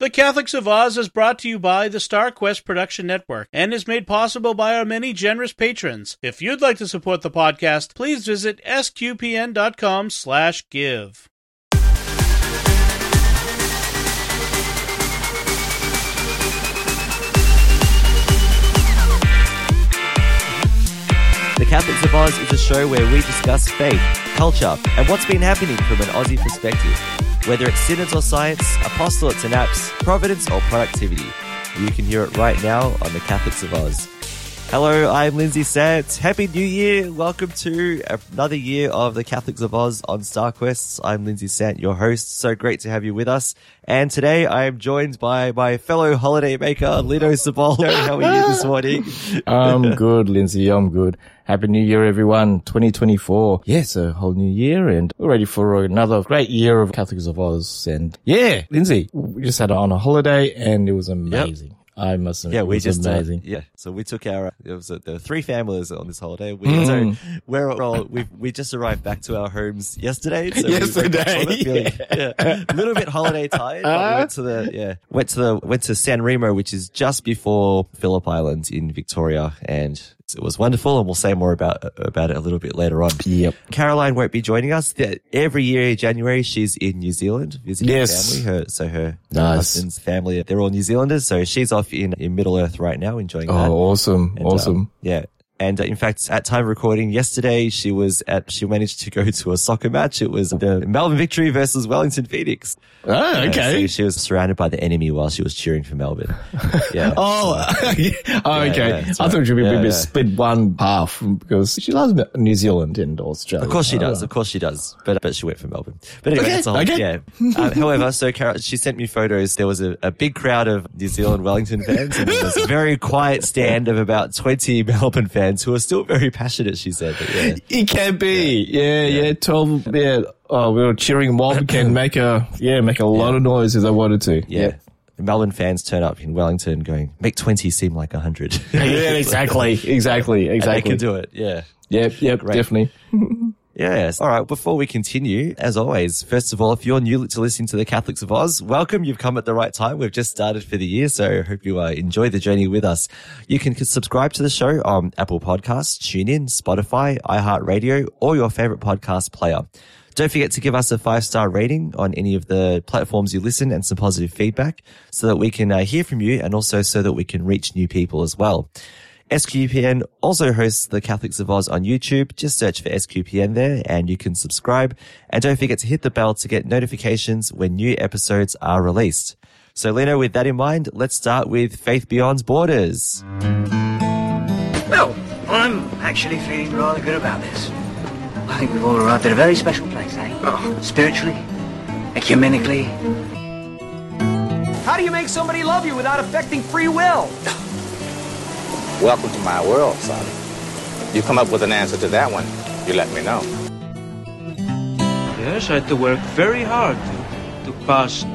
The Catholics of Oz is brought to you by the Star Quest Production Network and is made possible by our many generous patrons. If you'd like to support the podcast, please visit sqpn.com/give. The Catholics of Oz is a show where we discuss faith, culture, and what's been happening from an Aussie perspective. Whether it's synods or science, apostolates and apps, providence or productivity, you can hear it right now on The Catholics of Oz. Hello, I'm Lindsay Sant. Happy New Year! Welcome to another year of the Catholics of Oz on StarQuest. I'm Lindsay Sant, your host. So great to have you with us. And today I am joined by my fellow holiday maker, Lino Saubolle. How are you this morning? I'm good, Lindsay. I'm good. Happy New Year, everyone. 2024. Yes, a whole new year and we're ready for another great year of Catholics of Oz. And yeah, Lindsay, we just had it on a holiday and it was amazing. I must admit, Yeah, it we was just uh, amazing. yeah. So we took our it was a, there were three families on this holiday. We Mm. so we're all we we just arrived back to our homes yesterday. So we went Yesterday, back from it feeling, yeah. a little bit holiday tired. But we went to the yeah went to the went to San Remo, which is just before Phillip Island in Victoria, and it was wonderful. And we'll say more about about it a little bit later on. Yep. Caroline won't be joining us. Every year, in January, she's in New Zealand visiting Yes. family. Her, so her, her Nice. husband's family, they're all New Zealanders. So she's off in, in Middle Earth right now, enjoying that. Oh, awesome. And, awesome. um, yeah. And uh, in fact, at time recording yesterday, she was at, she managed to go to a soccer match. It was the Melbourne victory versus Wellington Phoenix. oh, Yeah, okay. so she was surrounded by the enemy while she was cheering for Melbourne. Yeah. Oh, oh, okay. yeah, I sorry. thought she'd be, Yeah, be yeah. split one half because she loves New Zealand and Australia. Of course she Oh. does. Of course she does. But but she went for Melbourne. But anyway, Okay, that's all. okay. Yeah. Uh, however, so Carol, she sent me photos. There was a, a big crowd of New Zealand Wellington fans, and there was a very quiet stand of about twenty Melbourne fans who are still very passionate. She said. But yeah. It can be. Yeah, yeah. 12, yeah. Oh, we were cheering mob can make a, yeah, make a lot of noise if they wanted to. Yeah. Melbourne fans turn up in Wellington going, make 20 seem like 100. Yeah, exactly. Exactly. and they Exactly. can do it. Yeah. Yep, yep, Great. definitely. Yes. All right. Before we continue, as always, first of all, if you're new to listening to the Catholics of Oz, welcome. You've come at the right time. We've just started for the year, so I hope you uh, enjoy the journey with us. You can subscribe to the show on Apple Podcasts, TuneIn, Spotify, iHeartRadio, or your favorite podcast player. Don't forget to give us a five star rating on any of the platforms you listen and some positive feedback so that we can uh, hear from you and also so that we can reach new people as well. SQPN also hosts the Catholics of Oz on YouTube. Just search for SQPN there and you can subscribe. And don't forget to hit the bell to get notifications when new episodes are released. So Lino, with that in mind, let's start with Faith Beyond Borders. Well, I'm actually feeling rather good about this. I think we've all arrived at a very special place, eh? Spiritually, ecumenically. How do you make somebody love you without affecting free will? Welcome to my world, son. You come up with an answer to that one, you let me know. Yes, I had to work very hard to, to pass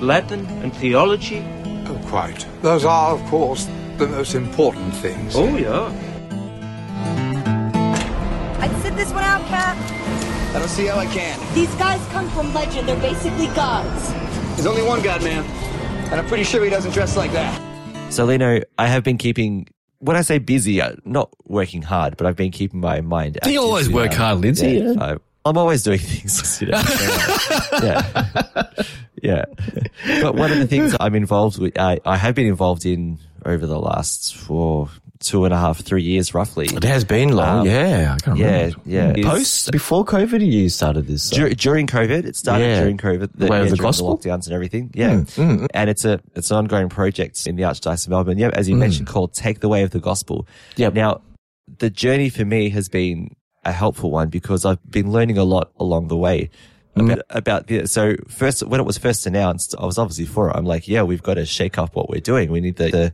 Latin and theology. Oh, quite. Those are, of course, the most important things. Oh, yeah. I'd sit this one out, Cap. I don't see how I can. These guys come from legend. They're basically gods. There's only one God, man. And I'm pretty sure he doesn't dress like that. So Lino, I have been keeping, when I say busy, uh, not working hard, but I've been keeping my mind active. You always with, work uh, hard, Lindsay. Yeah, I, I'm always doing things. You know, yeah. yeah. But one of the things I'm involved with, I, I have been involved in over the last four, two and a half, three years roughly. It has been long. Um, yeah, I can't yeah, remember. yeah. Post, before COVID, you started this. Dur- during COVID, it started Yeah. during COVID, The way of the during gospel? lockdowns and everything. Yeah, hmm, hmm, hmm. and it's a it's an ongoing project in the Archdiocese of Melbourne. Yeah, as you mentioned, called "Take the Way of the Gospel." Yep. Now, the journey for me has been a helpful one because I've been learning a lot along the way. Mm-hmm. About, about the, so first, when it was first announced, I was obviously for it. I'm like, yeah, we've got to shake up what we're doing. We need the, the,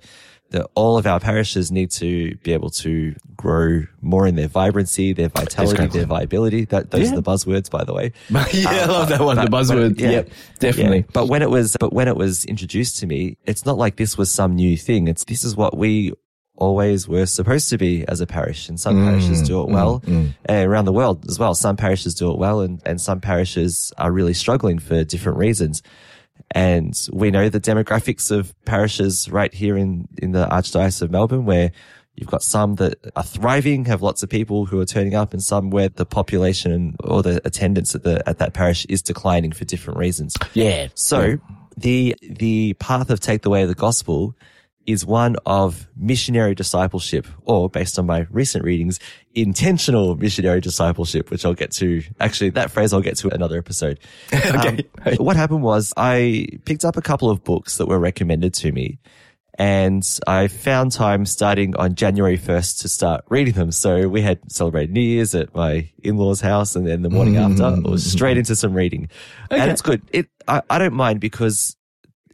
the, all of our parishes need to be able to grow more in their vibrancy, their vitality, their viability. That, those Yeah. are the buzzwords, by the way. yeah, I love that one. the uh, But- but- buzzword. yeah. Yep, definitely. Yeah. But when it was, but when it was introduced to me, it's not like this was some new thing. It's, this is what we always were supposed to be as a parish. And some mm, parishes do it mm, well and around the world as well. Some parishes do it well and, and some parishes are really struggling for different reasons. And we know the demographics of parishes right here in, in the Archdiocese of Melbourne where you've got some that are thriving, have lots of people who are turning up and some where the population or the attendance at the, at that parish is declining for different reasons. Yeah. So Yeah. the, the path of take the way of the gospel is one of missionary discipleship or based on my recent readings, intentional missionary discipleship, which I'll get to actually that phrase I'll get to another episode. Okay. Um, what happened was I picked up a couple of books that were recommended to me and I found time starting on January 1st to start reading them. So we had celebrated New Year's at my in-laws house and then the morning after I was straight into some reading and it's good. It, I, I don't mind because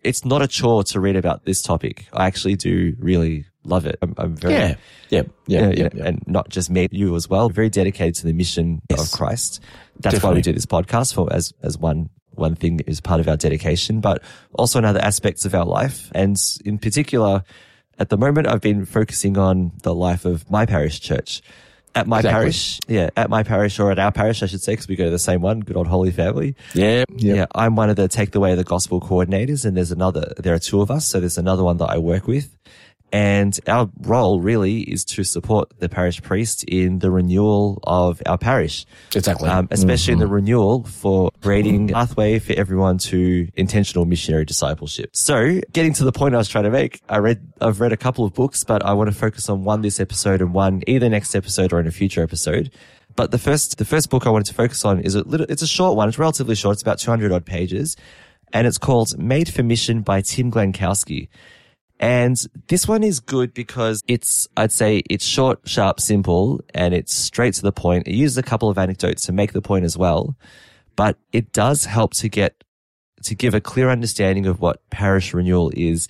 it's not a chore to read about this topic. I actually do really love it. I'm, I'm very, Yeah. Yeah. Yeah. Yeah. you know, yeah. and not just me, you as well. Very dedicated to the mission Yes. of Christ. That's why we do this podcast for as as one one thing that is part of our dedication, but also in other aspects of our life. And in particular, at the moment, I've been focusing on the life of my parish church. At my Exactly. parish, yeah, at my parish or at our parish, I should say, because we go to the same one, good old Holy Family. Yeah. Yeah. Yeah, I'm one of the Take the Way of the Gospel coordinators, and there's another, there are two of us, so there's another one that I work with. And our role really is to support the parish priest in the renewal of our parish. Exactly. Um, especially in the renewal for creating a pathway for everyone to intentional missionary discipleship. So getting to the point I was trying to make, I read, I've read a couple of books, but I want to focus on one this episode and one either next episode or in a future episode. But the first, the first book I wanted to focus on is a little, it's a short one. It's relatively short. It's about 200 odd pages and it's called Made for Mission by Tim Glemkowski. And this one is good because it's, I'd say it's short, sharp, simple, and it's straight to the point. It uses a couple of anecdotes to make the point as well, but it does help to get, to give a clear understanding of what parish renewal is.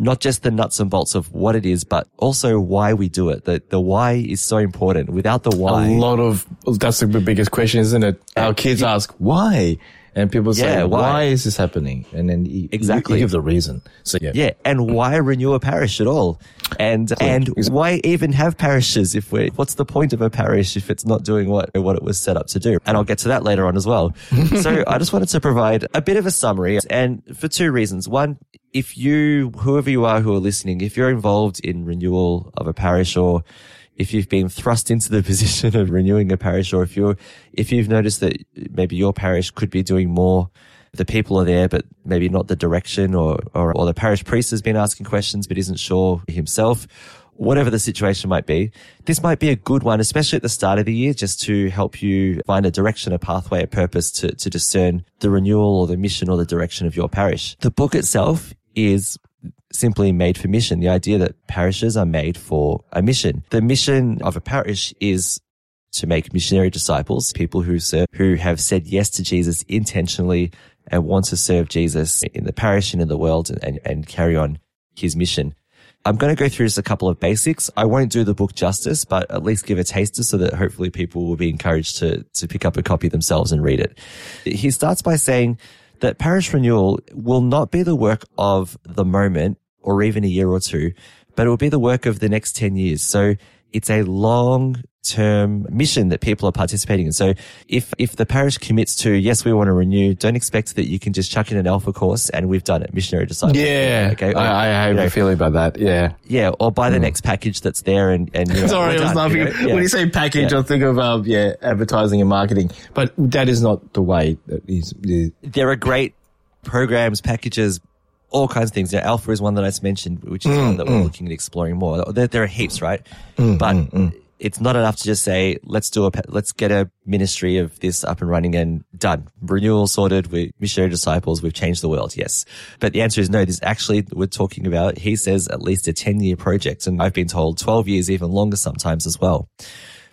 Not just the nuts and bolts of what it is, but also why we do it. The, the why is so important. Without the why. A lot of that's the biggest question, isn't it? Our kids ask why, and people say, Yeah, why? why? is this happening?" And then you, Exactly. you give the reason. So yeah, Yeah, and why renew a parish at all? And and Exactly. why even have parishes if we what's the point of a parish if it's not doing what what it was set up to do? And I'll get to that later on as well. so I just wanted to provide a bit of a summary and for two reasons. One, if you whoever you are who are listening, if you're involved in renewal of a parish or if you've been thrust into the position of renewing a parish or if you're if you've noticed that maybe your parish could be doing more the people are there, but maybe not the direction or, or, or the parish priest has been asking questions, but isn't sure himself. Whatever the situation might be, this might be a good one, especially at the start of the year, just to help you find a direction, a pathway, a purpose to, to discern the renewal or the mission or the direction of your parish. The book itself is simply made for mission. The idea that parishes are made for a mission. The mission of a parish is to make missionary disciples, people who serve, who have said yes to Jesus intentionally and want to serve Jesus in the parish and in the world and, and, and carry on his mission. I'm going to go through just a couple of basics. I won't do the book justice, but at least give a taster so that hopefully people will be encouraged to, to pick up a copy themselves and read it. He starts by saying that parish renewal will not be the work of the moment or even a year or two, but it will be the work of the next 10 years. So it's a long term mission that people are participating in. So if, if the parish commits to, yes, we want to renew, don't expect that you can just chuck in an alpha course and we've done it, missionary disciple. yeah. Okay. Or, I, I have you know, a feeling about that. Yeah. yeah. Or buy the hmm. next package that's there and, and, you know, Sorry, I was done, you laughing. know? Yeah. When you say package, Yeah. I think of um, yeah, advertising and marketing. But that is not the way that is. is- there are great programs, packages, all kinds of things. You know, Alpha is one that I just mentioned, which is hmm, one that we're hmm. looking at exploring more. There, there are heaps, right? but it's not enough to just say, let's do a, let's get a ministry of this up and running and done. Renewal sorted. We missionary disciples. We've changed the world. Yes. But the answer is no. This actually, we're talking about, he says at least a 10 year project. And I've been told 12 years, even longer sometimes as well.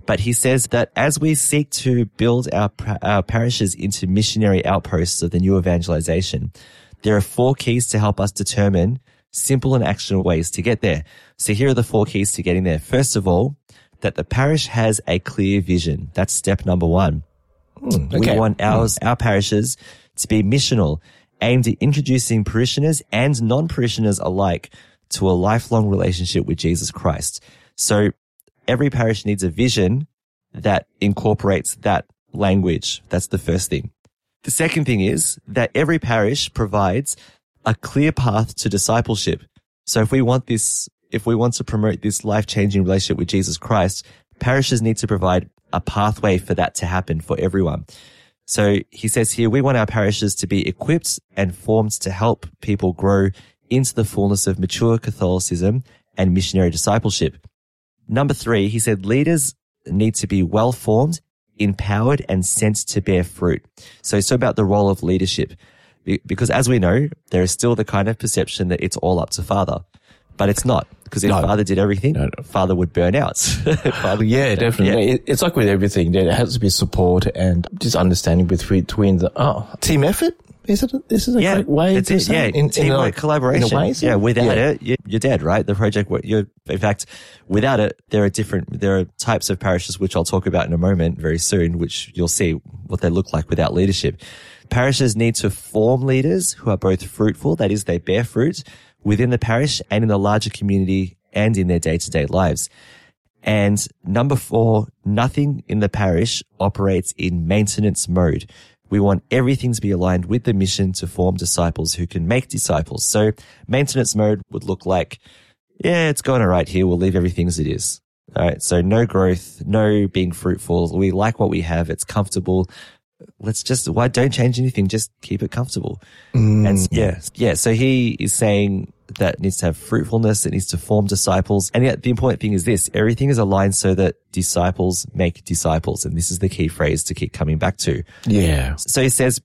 But he says that as we seek to build our, our parishes into missionary outposts of the new evangelization, there are four keys to help us determine simple and actionable ways to get there. So here are the four keys to getting there. First of all, that the parish has a clear vision. That's step number one. Hmm, we okay. want ours, hmm. our parishes to be missional, aimed at introducing parishioners and non-parishioners alike to a lifelong relationship with Jesus Christ. So every parish needs a vision that incorporates that language. That's the first thing. The second thing is that every parish provides a clear path to discipleship. So if we want this, if we want to promote this life changing relationship with Jesus Christ, parishes need to provide a pathway for that to happen for everyone. So he says here, we want our parishes to be equipped and formed to help people grow into the fullness of mature Catholicism and missionary discipleship. Number three, he said leaders need to be well formed, empowered and sent to bear fruit. So it's about the role of leadership. Because as we know, there is still the kind of perception that it's all up to father, but it's not. Because if No. father did everything, father would burn out. father, Yeah, definitely. Yeah. It's like with everything. There has to be support and just understanding between, the oh, team effort. Is it? This is a yeah, great way to it. say Yeah, it? in, in teamwork, a, collaboration. In a way, so- yeah, without yeah. it, you- you're dead, right? The project, you're, in fact, without it, there are different, there are types of parishes, which I'll talk about in a moment very soon, which you'll see what they look like without leadership. Parishes need to form leaders who are both fruitful, that is, they bear fruit within the parish and in the larger community and in their day to day lives. And number four, nothing in the parish operates in maintenance mode. We want everything to be aligned with the mission to form disciples who can make disciples. So maintenance mode would look like, yeah, it's going all right here. We'll leave everything as it is. All right. So no growth, no being fruitful. We like what we have. It's comfortable. Let's just, why don't change anything? Just keep it comfortable. Mm. And yeah, yeah. So he is saying that needs to have fruitfulness. It needs to form disciples. And yet the important thing is this, everything is aligned so that disciples make disciples. And this is the key phrase to keep coming back to. Yeah. So he says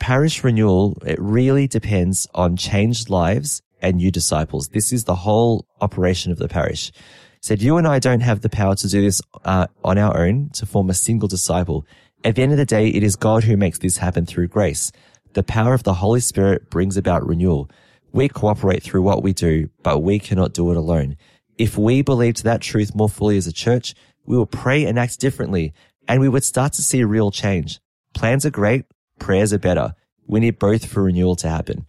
parish renewal, it really depends on changed lives and new disciples. This is the whole operation of the parish. He said, you and I don't have the power to do this uh, on our own to form a single disciple. At the end of the day, it is God who makes this happen through grace. The power of the Holy Spirit brings about renewal. We cooperate through what we do, but we cannot do it alone. If we believed that truth more fully as a church, we will pray and act differently, and we would start to see real change. Plans are great, prayers are better. We need both for renewal to happen.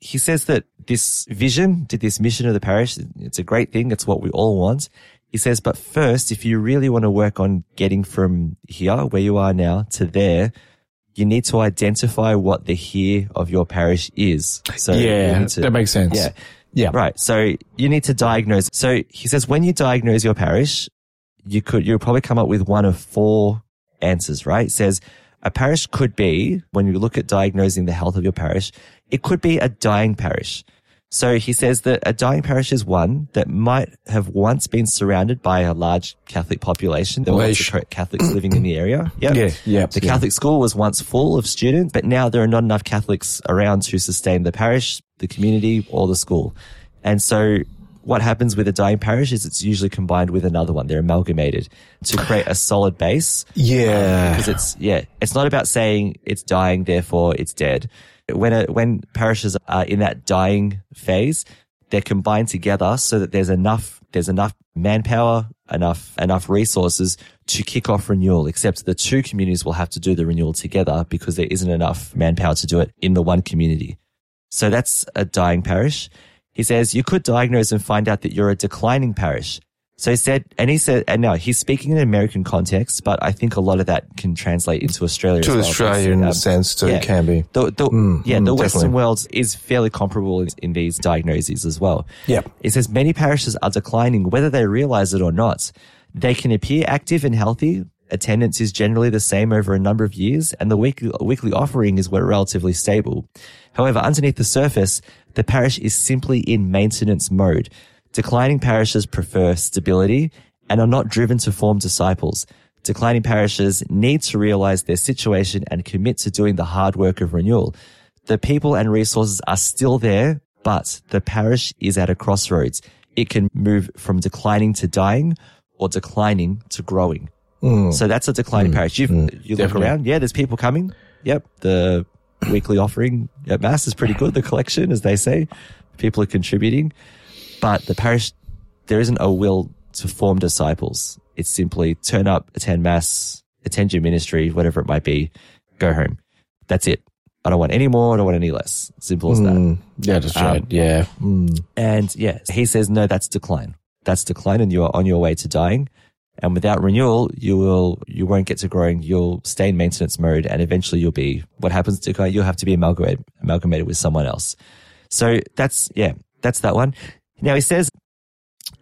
He says that this vision, to this mission of the parish, it's a great thing. It's what we all want. He says, but first, if you really want to work on getting from here, where you are now, to there, you need to identify what the here of your parish is. So Yeah, to- that makes sense. Yeah. Yeah. Right. So you need to diagnose. So he says when you diagnose your parish, you could, you'll probably come up with one of four answers, right? It says a parish could be, when you look at diagnosing the health of your parish, it could be a dying parish. So he says that a dying parish is one that might have once been surrounded by a large Catholic population. There were Catholics living in the area. Yep. Yeah, yeah, The yeah. Catholic school was once full of students, but now there are not enough Catholics around to sustain the parish, the community, or the school. And so what happens with a dying parish is it's usually combined with another one. They're amalgamated to create a solid base. Yeah. Um, because it's, yeah, it's not about saying it's dying, therefore it's dead. When a, when parishes are in that dying phase, they're combined together so that there's enough, there's enough manpower, enough, enough resources to kick off renewal, except the two communities will have to do the renewal together because there isn't enough manpower to do it in the one community. So that's a dying parish. He says you could diagnose and find out that you're a declining parish. So he said, and he said, and now he's speaking in an American context, but I think a lot of that can translate into Australia. To as well. Australian Um, sense, too, yeah. can be. The, the, Mm, yeah, mm, the Western world is fairly comparable in, in these diagnoses as well. Yep. It says many parishes are declining, whether they realize it or not. They can appear active and healthy. Attendance is generally the same over a number of years, and the weekly, weekly offering is relatively stable. However, underneath the surface, the parish is simply in maintenance mode. Declining parishes prefer stability and are not driven to form disciples. Declining parishes need to realize their situation and commit to doing the hard work of renewal. The people and resources are still there, but the parish is at a crossroads. It can move from declining to dying or declining to growing. Hmm. So that's a declining hmm. parish. You've, hmm. you look Definitely. around. Yeah, there's people coming. Yep. The weekly offering at mass is pretty good. The collection, as they say, people are contributing, but the parish, there isn't a will to form disciples. It's simply turn up, attend mass, attend your ministry, whatever it might be, go home. That's it. I don't want any more. I don't want any less. Simple as that. Mm, yeah, that's Um, right. Yeah. Mm. And yeah, he says, no, that's decline. That's decline and you are on your way to dying. And without renewal, you will, you won't get to growing. You'll stay in maintenance mode and eventually you'll be, what happens to, you'll have to be amalgamated, amalgamated with someone else. So that's, yeah, that's that one. Now he says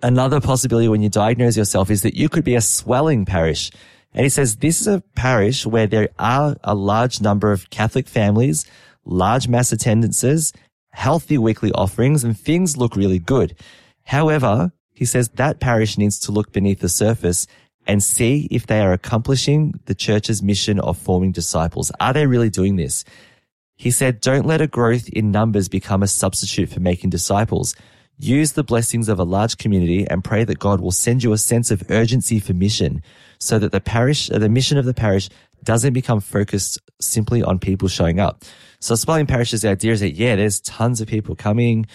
another possibility when you diagnose yourself is that you could be a swelling parish. And he says this is a parish where there are a large number of Catholic families, large mass attendances, healthy weekly offerings, and things look really good. However, he says that parish needs to look beneath the surface and see if they are accomplishing the church's mission of forming disciples. Are they really doing this? He said, don't let a growth in numbers become a substitute for making disciples. Use the blessings of a large community and pray that God will send you a sense of urgency for mission so that the parish, uh, the mission of the parish doesn't become focused simply on people showing up. So Swelling Parish's idea is that, yeah, there's tons of people coming.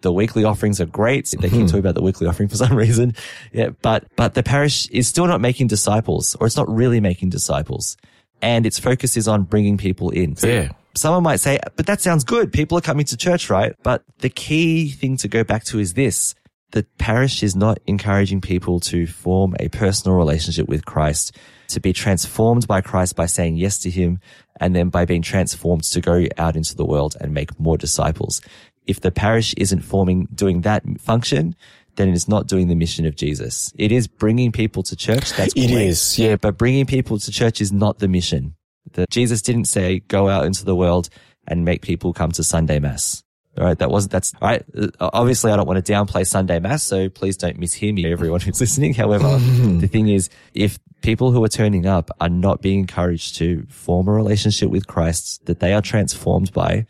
The weekly offerings are great. They keep talking about the weekly offering for some reason. Yeah. But, but the parish is still not making disciples or it's not really making disciples and its focus is on bringing people in. Yeah. Someone might say, but that sounds good. People are coming to church, right? But the key thing to go back to is this. The parish is not encouraging people to form a personal relationship with Christ, to be transformed by Christ by saying yes to him, and then by being transformed to go out into the world and make more disciples. If the parish isn't forming, doing that function, then it is not doing the mission of Jesus. It is bringing people to church. That's It great. is, yeah. But bringing people to church is not the mission. That Jesus didn't say, go out into the world and make people come to Sunday mass. All right. That wasn't, that's all right. Uh, Obviously, I don't want to downplay Sunday mass. So please don't mishear me, everyone who's listening. However, the thing is, if people who are turning up are not being encouraged to form a relationship with Christ that they are transformed by,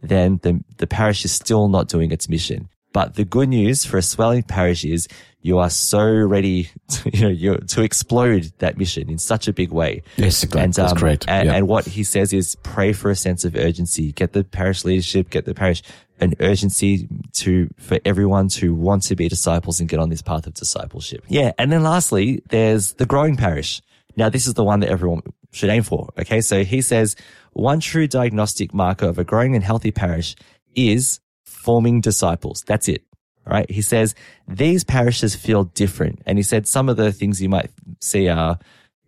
then the, the parish is still not doing its mission. But the good news for a swelling parish is you are so ready to, you know, you're, to explode that mission in such a big way. Yes, great. That's um, great. And, Yeah. and what he says is pray for a sense of urgency. Get the parish leadership, get the parish an urgency to, for everyone to want to be disciples and get on this path of discipleship. Yeah. And then lastly, there's the growing parish. Now, this is the one that everyone should aim for. Okay. So he says one true diagnostic marker of a growing and healthy parish is forming disciples. That's it. All right. He says these parishes feel different. And he said some of the things you might see are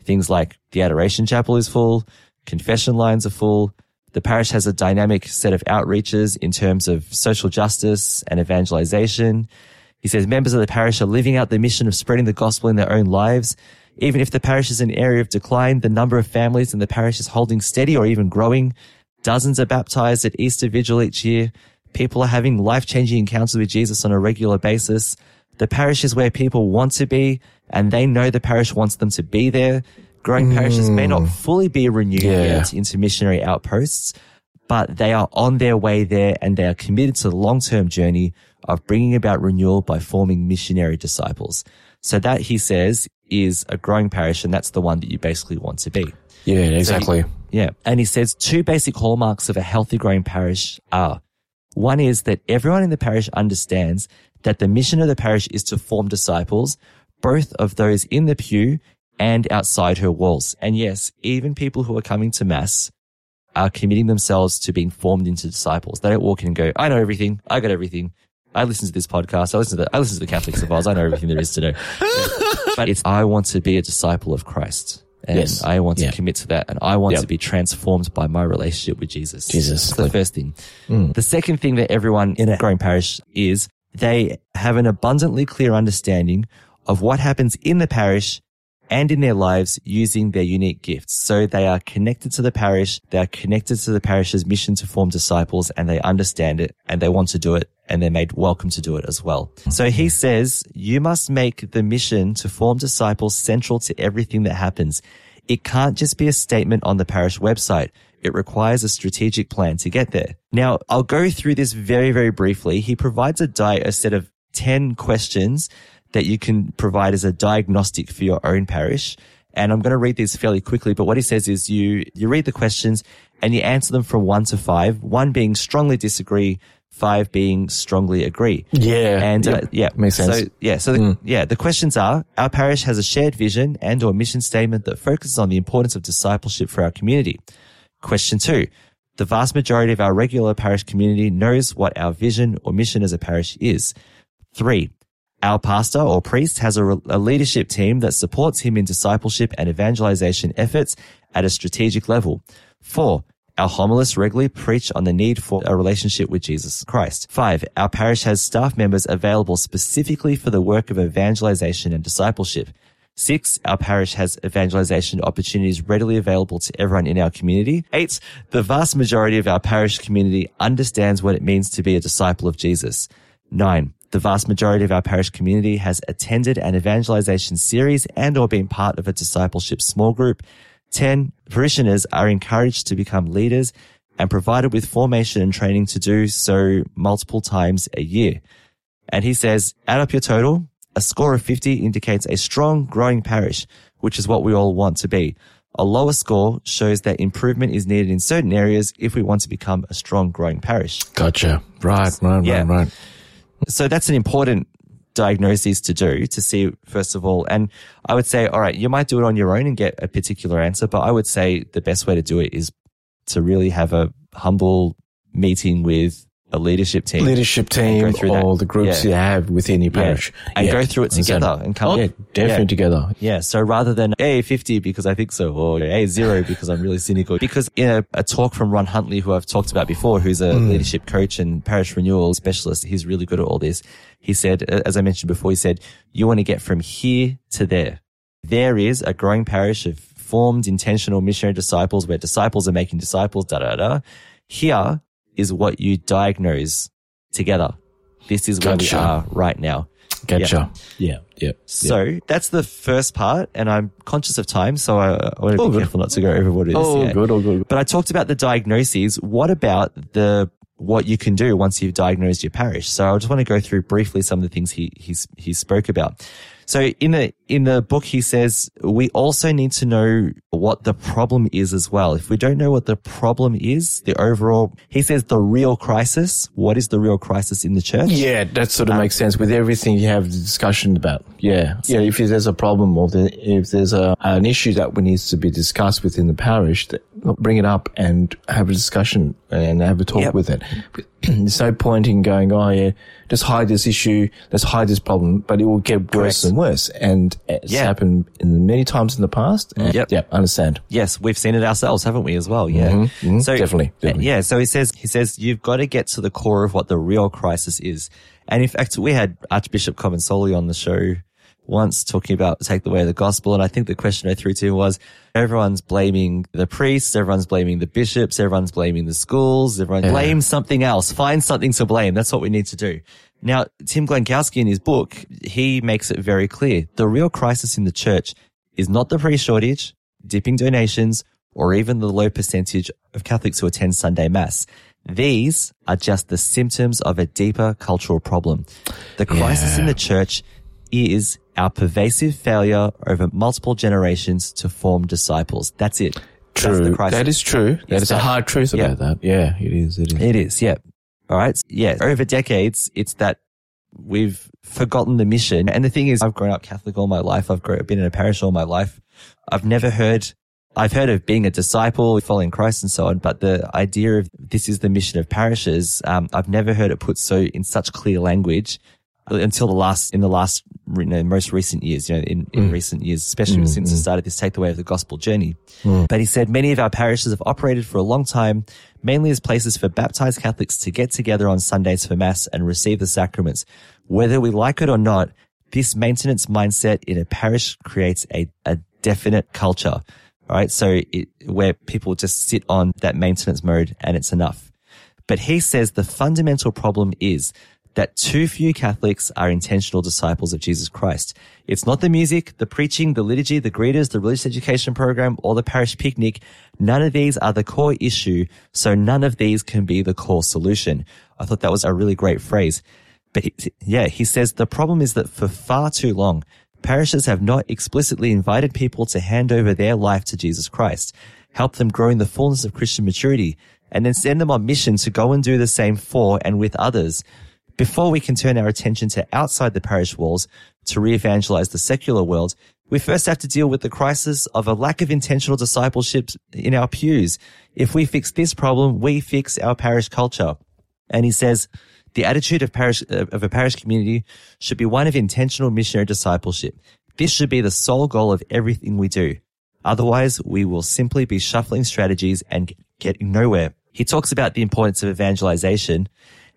things like the adoration chapel is full, confession lines are full. The parish has a dynamic set of outreaches in terms of social justice and evangelization. He says members of the parish are living out the mission of spreading the gospel in their own lives. Even if the parish is an area of decline, the number of families in the parish is holding steady or even growing. Dozens are baptized at Easter Vigil each year. People are having life-changing encounters with Jesus on a regular basis. The parish is where people want to be and they know the parish wants them to be there. Growing parishes may not hmm. fully be renewed Yeah. yet into missionary outposts, but they are on their way there and they are committed to the long-term journey of bringing about renewal by forming missionary disciples. So that he says is a growing parish and that's the one that you basically want to be. Yeah, exactly. Yeah. And he says two basic hallmarks of a healthy growing parish are one is that everyone in the parish understands that the mission of the parish is to form disciples, both of those in the pew and outside her walls. And yes, even people who are coming to mass are committing themselves to being formed into disciples. They don't walk in and go, I know everything. I got everything. I listen to this podcast. I listen to the, I listen to the Catholics of Oz. I know everything there is to know. But it's, I want to be a disciple of Christ. And Yes. I want to Yeah. commit to that. And I want to be transformed by my relationship with Jesus. Jesus. That's the first thing. Mm. The second thing that everyone in a growing parish is they have an abundantly clear understanding of what happens in the parish and in their lives using their unique gifts. So they are connected to the parish. They are connected to the parish's mission to form disciples and they understand it and they want to do it and they're made welcome to do it as well. So he says, you must make the mission to form disciples central to everything that happens. It can't just be a statement on the parish website. It requires a strategic plan to get there. Now, I'll go through this very, very briefly. He provides a diet, a set of 10 questions that you can provide as a diagnostic for your own parish. And I'm going to read these fairly quickly, but what he says is you, you read the questions and you answer them from one to five, one being strongly disagree, five being strongly agree. Yeah. And uh, yeah, Makes sense. So yeah, so the, yeah, the questions are: Our parish has a shared vision and or mission statement that focuses on the importance of discipleship for our community. Question two: The vast majority of our regular parish community knows what our vision or mission as a parish is. Three: Our pastor or priest has a, a, leadership team that supports him in discipleship and evangelization efforts at a strategic level. Four, our homilists regularly preach on the need for a relationship with Jesus Christ. Five, our parish has staff members available specifically for the work of evangelization and discipleship. Six, our parish has evangelization opportunities readily available to everyone in our community. Eight, the vast majority of our parish community understands what it means to be a disciple of Jesus. Nine, the vast majority of our parish community has attended an evangelization series and or been part of a discipleship small group. 10. Parishioners are encouraged to become leaders and provided with formation and training to do so multiple times a year. And he says, add up your total. A score of 50 indicates a strong, growing parish, which is what we all want to be. A lower score shows that improvement is needed in certain areas if we want to become a strong, growing parish. Gotcha. Right, right, yeah. right, right. So that's an important diagnoses to do to see, first of all. And I would say, all right, you might do it on your own and get a particular answer, but I would say the best way to do it is to really have a humble meeting with a leadership team. Leadership team, all that. the groups yeah. you have within your parish. Yeah. And yeah. go through it together and come. Oh, yeah, definitely together. Yeah. So rather than, a 50 because I think so, or a zero because I'm really cynical. Because in a, a, talk from Ron Huntley, who I've talked about before, who's a mm. leadership coach and parish renewal specialist, he's really good at all this. He said, as I mentioned before, he said, you want to get from here to there. There is a growing parish of formed intentional missionary disciples where disciples are making disciples, da da da. Here is what you diagnose together. This is where gotcha. we are right now. Gotcha. Yeah. Yeah. So yeah. that's the first part, and I'm conscious of time, so I, I want to be good. careful not to go over what it is. Oh, yet. good. Oh, good. But I talked about the diagnoses. What about the what you can do once you've diagnosed your parish? So I just want to go through briefly some of the things he he's, he spoke about. So in the, in the book, he says we also need to know what the problem is as well. If we don't know what the problem is, the overall, he says the real crisis. What is the real crisis in the church? Yeah, that sort of um, makes sense with everything you have the discussion about. Yeah. Yeah. If there's a problem or if there's a, an issue that needs to be discussed within the parish, bring it up and have a discussion and have a talk yep. with it. There's no point in going, oh yeah, just hide this issue, let's hide this problem, but it will get worse Correct. and worse. And it's yeah. happened in many times in the past. And yep. Yeah, understand. Yes, we've seen it ourselves, haven't we, as well? Yeah. Mm-hmm, mm-hmm, so definitely, definitely. Yeah. So he says, he says, you've got to get to the core of what the real crisis is. And in fact, we had Archbishop Comensoli on the show once talking about take the way of the gospel. And I think the question I threw to him was everyone's blaming the priests, everyone's blaming the bishops, everyone's blaming the schools, everyone yeah. blames something else. Find something to blame. That's what we need to do. Now, Tim Glemkowski in his book, he makes it very clear. The real crisis in the church is not the priest shortage, dipping donations, or even the low percentage of Catholics who attend Sunday Mass. These are just the symptoms of a deeper cultural problem. The crisis yeah. in the church is our pervasive failure over multiple generations to form disciples. That's it. True. That's that is true. That yes, is a hard truth yeah. about that. Yeah, it is. It is. It is. Yeah. All right. Yeah. Over decades, it's that we've forgotten the mission. And the thing is, I've grown up Catholic all my life. I've grown, been in a parish all my life. I've never heard, I've heard of being a disciple, following Christ and so on, but the idea of this is the mission of parishes, um, I've never heard it put so in such clear language until the last, in the last, you know, most recent years, you know, in, in mm. recent years, especially mm, since mm. the start of this Take the Way of the Gospel journey. Mm. But he said many of our parishes have operated for a long time, mainly as places for baptized Catholics to get together on Sundays for Mass and receive the sacraments. Whether we like it or not, this maintenance mindset in a parish creates a, a definite culture. All right. So it, where people just sit on that maintenance mode and it's enough. But he says the fundamental problem is that too few Catholics are intentional disciples of Jesus Christ. It's not the music, the preaching, the liturgy, the greeters, the religious education program, or the parish picnic. None of these are the core issue, so none of these can be the core solution. I thought that was a really great phrase. But he, yeah, he says the problem is that for far too long, parishes have not explicitly invited people to hand over their life to Jesus Christ, help them grow in the fullness of Christian maturity, and then send them on mission to go and do the same for and with others before we can turn our attention to outside the parish walls to re-evangelize the secular world, we first have to deal with the crisis of a lack of intentional discipleship in our pews. If we fix this problem, we fix our parish culture. And he says, The attitude of parish, uh, of a parish community should be one of intentional missionary discipleship. This should be the sole goal of everything we do. Otherwise, we will simply be shuffling strategies and getting nowhere. He talks about the importance of evangelization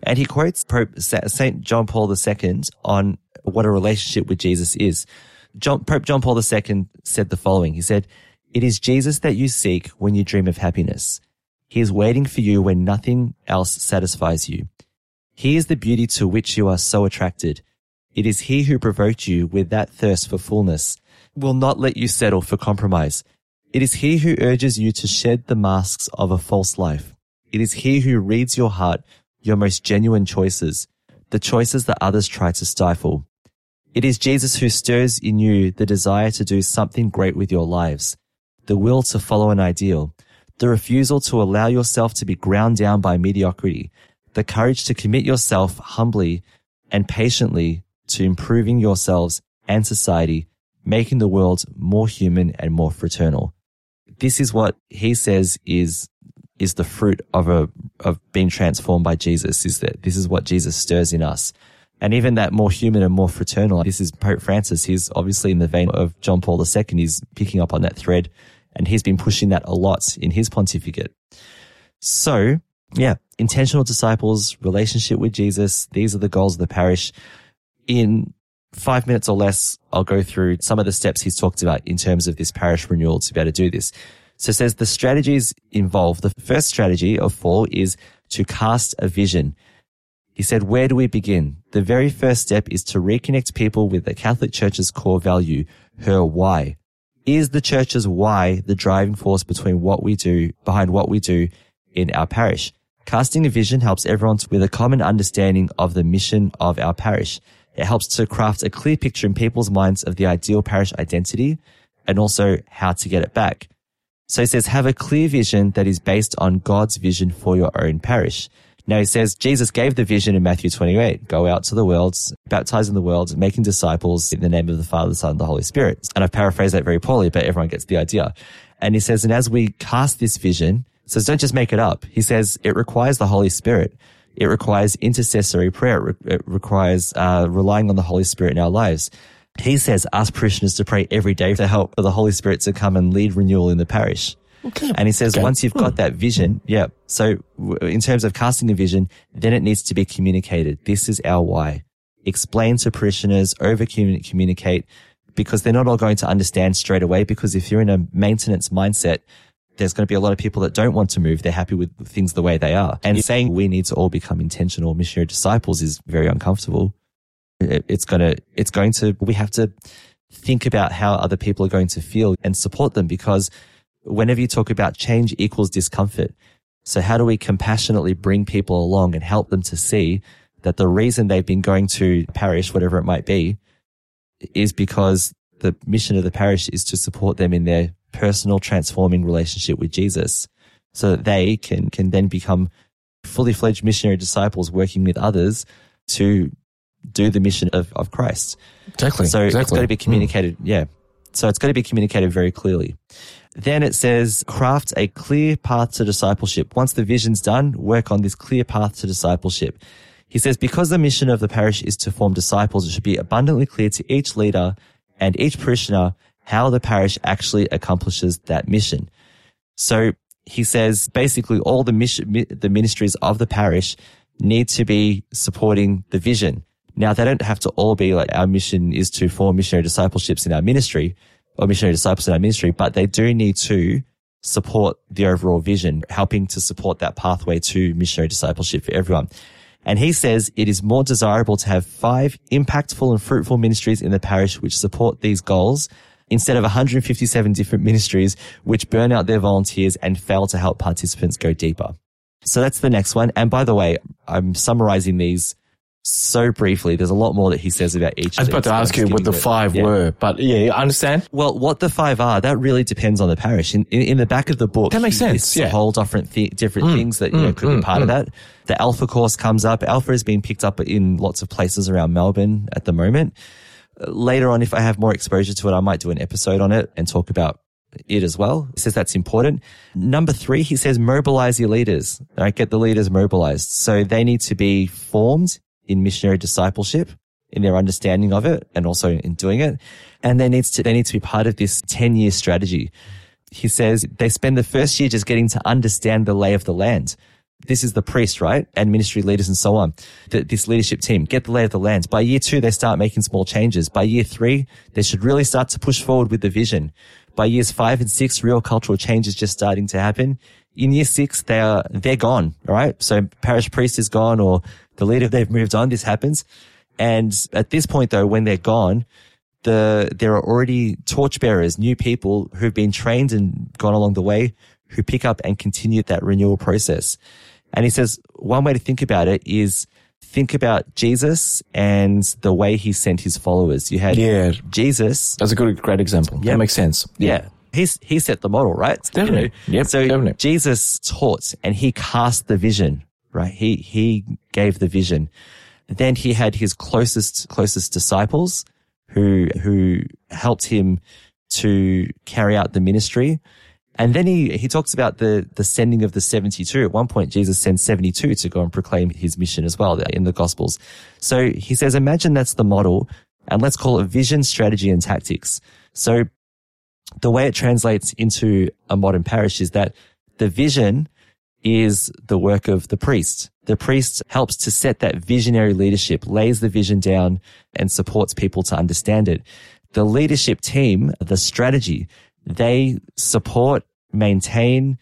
and he quotes Pope St. John Paul II on what a relationship with Jesus is. John, Pope John Paul II said the following. He said, it is Jesus that you seek when you dream of happiness. He is waiting for you when nothing else satisfies you. He is the beauty to which you are so attracted. It is he who provoked you with that thirst for fullness, will not let you settle for compromise. It is he who urges you to shed the masks of a false life. It is he who reads your heart, your most genuine choices, the choices that others try to stifle. It is Jesus who stirs in you the desire to do something great with your lives, the will to follow an ideal, the refusal to allow yourself to be ground down by mediocrity, the courage to commit yourself humbly and patiently to improving yourselves and society, making the world more human and more fraternal. This is what he says is is the fruit of a of being transformed by Jesus is that this is what Jesus stirs in us. And even that more human and more fraternal, this is Pope Francis. He's obviously in the vein of John Paul II. He's picking up on that thread and he's been pushing that a lot in his pontificate. So yeah, intentional disciples, relationship with Jesus. These are the goals of the parish. In five minutes or less, I'll go through some of the steps he's talked about in terms of this parish renewal to be able to do this. So says the strategies involved. The first strategy of four is to cast a vision. He said, where do we begin? The very first step is to reconnect people with the Catholic Church's core value, her why. Is the church's why the driving force between what we do, behind what we do in our parish? Casting a vision helps everyone with a common understanding of the mission of our parish. It helps to craft a clear picture in people's minds of the ideal parish identity and also how to get it back. So he says, have a clear vision that is based on God's vision for your own parish. Now he says, Jesus gave the vision in Matthew 28, go out to the world, baptizing the world, making disciples in the name of the Father, the Son, and the Holy Spirit. And I've paraphrased that very poorly, but everyone gets the idea. And he says, and as we cast this vision, says don't just make it up. He says it requires the Holy Spirit. It requires intercessory prayer. It requires uh, relying on the Holy Spirit in our lives. He says ask parishioners to pray every day to help for the Holy Spirit to come and lead renewal in the parish. Okay. And he says okay. once you've got hmm. that vision, yeah. So in terms of casting a vision, then it needs to be communicated. This is our why. Explain to parishioners, over communicate because they're not all going to understand straight away. Because if you're in a maintenance mindset, there's going to be a lot of people that don't want to move. They're happy with things the way they are. And saying we need to all become intentional missionary disciples is very uncomfortable. It's to, it's going to, we have to think about how other people are going to feel and support them because whenever you talk about change equals discomfort. So how do we compassionately bring people along and help them to see that the reason they've been going to parish, whatever it might be, is because the mission of the parish is to support them in their personal transforming relationship with Jesus so that they can, can then become fully fledged missionary disciples working with others to do the mission of, of Christ. Exactly. So exactly. it's got to be communicated. Mm. Yeah. So it's got to be communicated very clearly. Then it says, craft a clear path to discipleship. Once the vision's done, work on this clear path to discipleship. He says, because the mission of the parish is to form disciples, it should be abundantly clear to each leader and each parishioner how the parish actually accomplishes that mission. So he says basically all the mission, the ministries of the parish need to be supporting the vision. Now they don't have to all be like our mission is to form missionary discipleships in our ministry or missionary disciples in our ministry, but they do need to support the overall vision, helping to support that pathway to missionary discipleship for everyone. And he says it is more desirable to have five impactful and fruitful ministries in the parish which support these goals instead of 157 different ministries which burn out their volunteers and fail to help participants go deeper. So that's the next one. And by the way, I'm summarizing these so briefly. There's a lot more that he says about each. I was about to ask you what the five yeah. were, but yeah, you understand. Well, what the five are, that really depends on the parish. In, in, in the back of the book, that makes sense. Yeah, whole different th- different mm, things that you mm, know could mm, be part of mm. that. The Alpha course comes up. Alpha is being picked up in lots of places around Melbourne at the moment. Later on, if I have more exposure to it, I might do an episode on it and talk about it as well. He says that's important. Number three, he says mobilize your leaders. Right, get the leaders mobilized. So they need to be formed in missionary discipleship in their understanding of it and also in doing it. And they needs to, they need to be part of this 10 year strategy. He says they spend the first year just getting to understand the lay of the land. This is the priest, right? And ministry leaders and so on. The, this leadership team get the lay of the land. By year two, they start making small changes. By year three, they should really start to push forward with the vision. By years five and six, real cultural change is just starting to happen. In year six, they are, they're gone. All right. So parish priest is gone or the leader, they've moved on. This happens. And at this point, though, when they're gone, the, there are already torchbearers, new people who've been trained and gone along the way who pick up and continue that renewal process. And he says one way to think about it is think about Jesus and the way he sent his followers. You had Yeah. Jesus. That's a good, great example. Yeah. That makes sense. Yeah. He's, he set the model, right? Definitely. Yep, So definitely. Jesus taught and he cast the vision, right? He, he gave the vision. Then he had his closest, closest disciples who, who helped him to carry out the ministry. And then he, he talks about the, the sending of the 72. At one point, Jesus sends 72 to go and proclaim his mission as well in the gospels. So he says, imagine that's the model and let's call it vision, strategy and tactics. So the way it translates into a modern parish is that the vision is the work of the priest. The priest helps to set that visionary leadership, lays the vision down and supports people to understand it. The leadership team, the strategy, they support, maintain,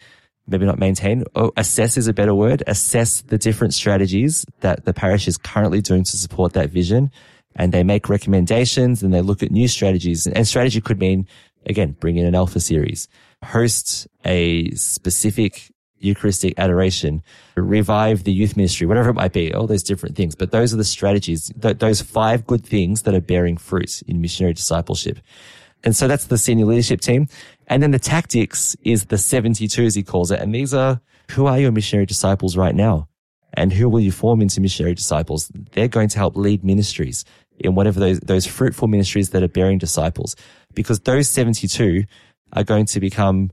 maybe not maintain, or assess is a better word, assess the different strategies that the parish is currently doing to support that vision. And they make recommendations and they look at new strategies. And strategy could mean, again, bring in an alpha series, host a specific Eucharistic adoration, revive the youth ministry, whatever it might be, all those different things. But those are the strategies, th- those five good things that are bearing fruit in missionary discipleship. And so that's the senior leadership team. And then the tactics is the 72, as he calls it. And these are who are your missionary disciples right now? And who will you form into missionary disciples? They're going to help lead ministries in whatever those, those fruitful ministries that are bearing disciples. Because those 72 are going to become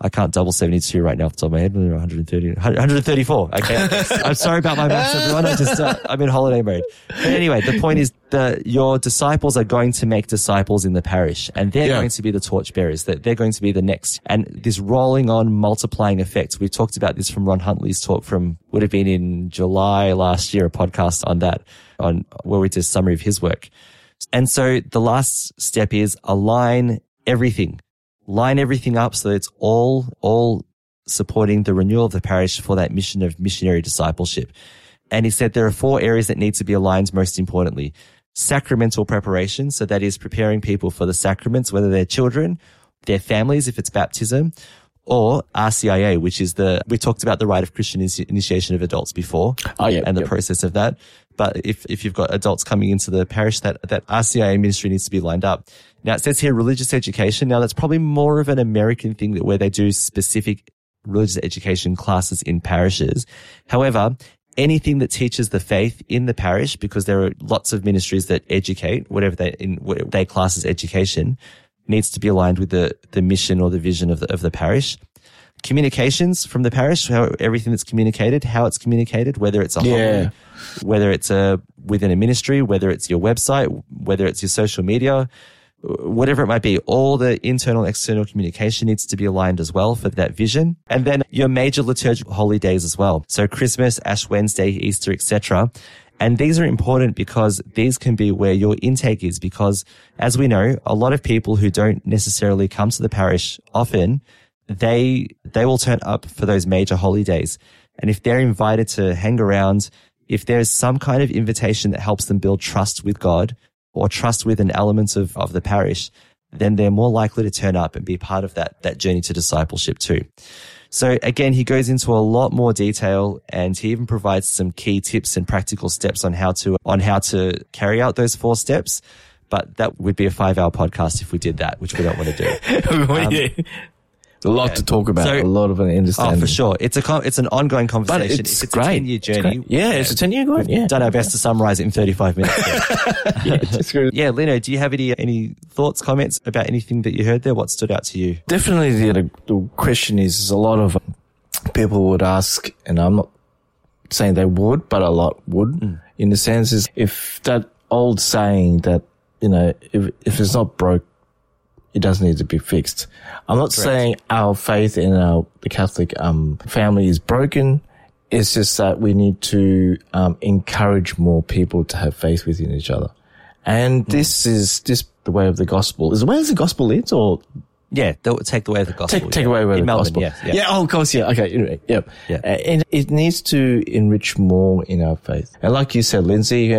I can't double 72 right now off the top of my head. 130, 134. Okay. I'm sorry about my maths, everyone. I just, uh, I'm in holiday mode. But anyway, the point is that your disciples are going to make disciples in the parish and they're Yeah. going to be the torchbearers. That they're going to be the next. And this rolling on multiplying effect. We talked about this from Ron Huntley's talk from, would have been in July last year, a podcast on that, on where we did a summary of his work. And so the last step is align everything line everything up so it's all, all supporting the renewal of the parish for that mission of missionary discipleship. And he said there are four areas that need to be aligned most importantly. Sacramental preparation. So that is preparing people for the sacraments, whether they're children, their families, if it's baptism, or RCIA, which is the, we talked about the rite of Christian initiation of adults before. Oh, yeah, And the yep. process of that. But if, if you've got adults coming into the parish, that, that RCIA ministry needs to be lined up. Now it says here religious education. Now that's probably more of an American thing that where they do specific religious education classes in parishes. However, anything that teaches the faith in the parish, because there are lots of ministries that educate, whatever they, in what they class as education, needs to be aligned with the, the mission or the vision of the, of the parish. Communications from the parish, how everything that's communicated, how it's communicated, whether it's a Yeah. whether it's a within a ministry, whether it's your website, whether it's your social media, whatever it might be, all the internal external communication needs to be aligned as well for that vision. And then your major liturgical holy days as well. So Christmas, Ash Wednesday, Easter, etc. And these are important because these can be where your intake is because as we know, a lot of people who don't necessarily come to the parish often, they, they will turn up for those major holy days. And if they're invited to hang around, if there's some kind of invitation that helps them build trust with God or trust with an element of, of the parish, then they're more likely to turn up and be part of that, that journey to discipleship too. So again, he goes into a lot more detail and he even provides some key tips and practical steps on how to, on how to carry out those four steps. But that would be a five hour podcast if we did that, which we don't want to do. Um, yeah. A lot to talk about. So- a lot of an Oh, for sure. It's a it's an ongoing But conversation. it's, it's great. a ten year It's journey. great. Yeah, it's a ten year going. Yeah, Done our best to summarize it in thirty five minutes. yeah, it's yeah, Lino, do you have any any thoughts, comments about anything that you heard there? What stood out to you? Definitely, the, the question is, is a lot of um, people would ask, and I'm not saying they would, but a lot would, mm. in the sense is if that old saying that, you know, if, if it's not broke, it doesn't need to be fixed. I'm not saying our faith in our, the Catholic, um, family is broken. It's just that we need to, um, encourage more people to have faith within each other. And this is, this, the way of the gospel. Is the way of the gospel is or Yeah, they'll take the way of the gospel. Take, take yeah. away the Melbourne. gospel. Yeah, yeah. yeah, oh, of course, yeah. Okay, anyway, yeah. Yeah. Uh, and it needs to enrich more in our faith. And like you said, Lindsay,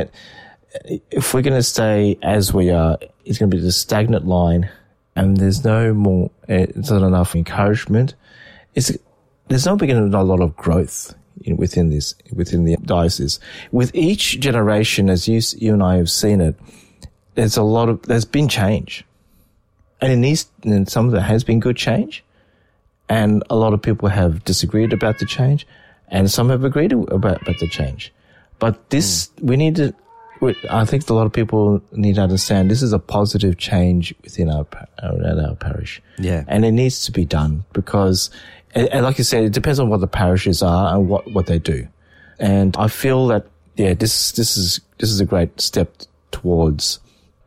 if we're going to stay as we are, it's going to be the stagnant line and there's no more, uh, it's not enough encouragement. It's, there's not going to be a lot of growth in, within this, within the diocese. With each generation, as you, you and I have seen it, there's a lot of, there's been change. And in needs, and some of it has been good change. And a lot of people have disagreed about the change and some have agreed about, about the change. But this, we need to, I think a lot of people need to understand this is a positive change within our, at our parish. Yeah. And it needs to be done because, and, like you said, it depends on what the parishes are and what, what they do. And I feel that, yeah, this, this is, this is a great step towards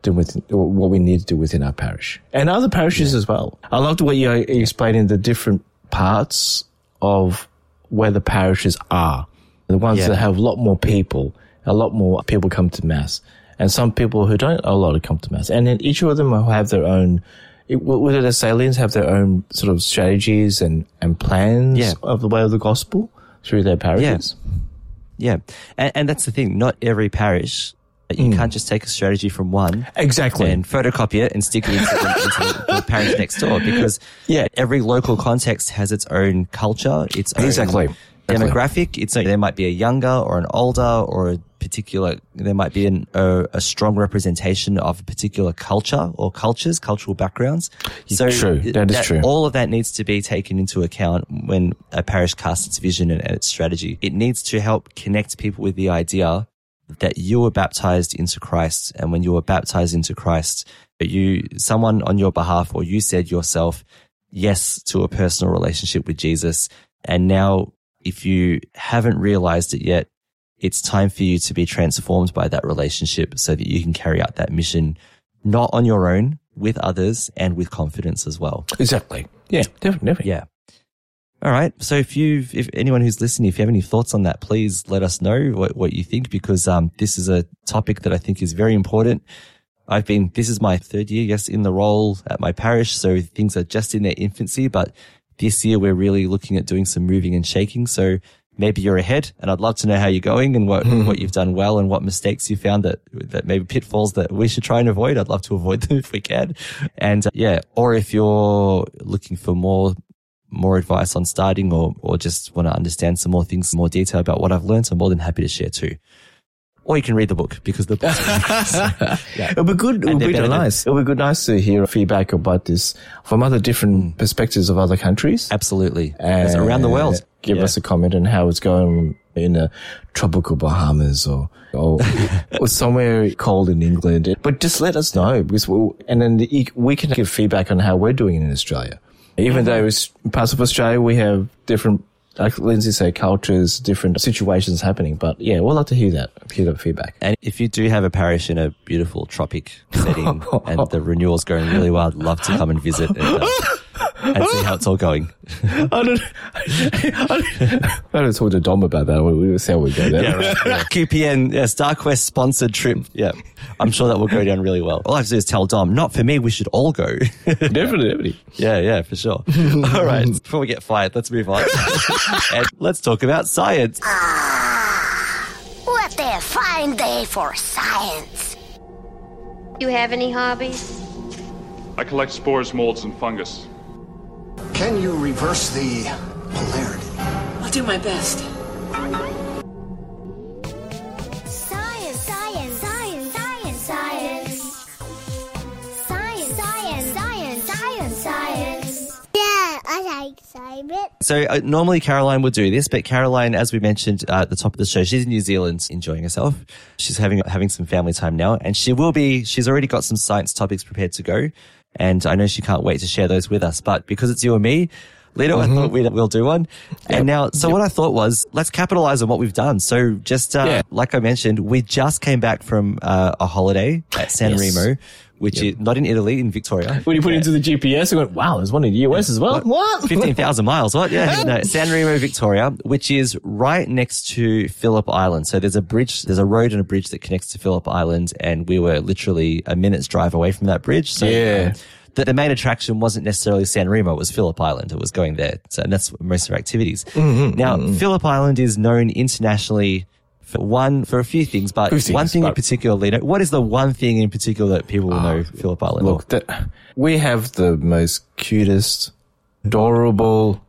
doing with, what we need to do within our parish and other parishes as well. I loved the way you explained in the different parts of where the parishes are. The ones Yeah. that have a lot more people, a lot more people come to mass and some people who don't a lot of come to mass. And then each of them will have their own, it- whether the Salians have their own sort of strategies and, and plans Yeah. of the way of the gospel through their parishes. Yeah. And, and that's the thing. Not every parish, uh, you hmm. can't just take a strategy from one Exactly. and photocopy it and stick it into, the, into the, the parish next door because Yeah. every local context has its own culture, its own Exactly. Demographic. It's a, there might be a younger or an older or a particular. There might be an, a, a strong representation of a particular culture or cultures, cultural backgrounds. So True. That is true. All of that needs to be taken into account when a parish casts its vision and, and its strategy. It needs to help connect people with the idea that you were baptized into Christ. And when you were baptized into Christ, you, someone on your behalf, or you said yourself yes to a personal relationship with Jesus. And now, if you haven't realized it yet, it's time for you to be transformed by that relationship so that you can carry out that mission, not on your own, with others and with confidence as well. Exactly. Yeah, definitely. definitely. Yeah. All right. So if you, if anyone who's listening, if you have any thoughts on that, please let us know what, what you think because, um, this is a topic that I think is very important. I've been, this is my third year, yes, in the role at my parish. So things are just in their infancy, but this year we're really looking at doing some moving and shaking. So maybe you're ahead and I'd love to know how you're going and what, what you've done well and what mistakes you found that, that maybe pitfalls that we should try and avoid. I'd love to avoid them if we can. And uh, yeah, or if you're looking for more more advice on starting or, or just want to understand some more things, more detail about what I've learned, I'm more than happy to share too. Or you can read the book because the book. Yeah, It'll be good. It'll be nice. It'll be good, nice to hear feedback about this from other different mm. perspectives of other countries. Absolutely. It's around the world. Give Yeah. us a comment on how it's going in the tropical Bahamas or or, or somewhere cold in England. But just let us know because we'll, and then the, we can give feedback on how we're doing in Australia. Even though it's parts of Australia, we have different, like Lindsay said, cultures, different situations happening. But yeah, we'll love to hear that, hear that feedback. And if you do have a parish in a beautiful tropic setting and the renewal's going really well, I'd love to come and visit and, uh, and see how it's all going. I don't. I don't talk to Dom about that. We will see how we go there. QPN, yeah, StarQuest sponsored trip. Yeah. I'm sure that will go down really well. All I have to do is tell Dom, not for me, we should all go. definitely, definitely. Yeah, yeah, for sure. All right. Before we get fired, let's move on. and let's talk about science. Ah, what a fine day for science. Do you have any hobbies? I collect spores, molds, and fungus. Can you reverse the polarity? I'll do my best. Science, science, science, science, science. Science, science, science, science, science. Yeah, I bit. So uh, normally Caroline would do this, but Caroline, as we mentioned uh, at the top of the show, she's in New Zealand enjoying herself. She's having having some family time now, and she will be. She's already got some science topics prepared to go, and I know she can't wait to share those with us. But because it's you and me. Lino, I thought we'd, we'll do one. And now, so what I thought was, let's capitalize on what we've done. So just, uh, Yeah. like I mentioned, we just came back from, uh, a holiday at San Yes. Remo, which is not in Italy, in Victoria. When you put it into the GPS, you went, wow, there's one in the US as well. What? 15,000 miles. What? Yeah. No, San Remo, Victoria, which is right next to Phillip Island. So there's a bridge, there's a road and a bridge that connects to Phillip Island. And we were literally a minute's drive away from that bridge. So Yeah. um, the, the main attraction wasn't necessarily San Remo, it was Phillip Island. It was going there. So, and that's most of our activities. Mm-hmm, now, Phillip Island is known internationally for one, for a few things, but one thing in particular, Lino, what is the one thing in particular that people will ah, know Phillip Island? Look, that, we have the most cutest, adorable,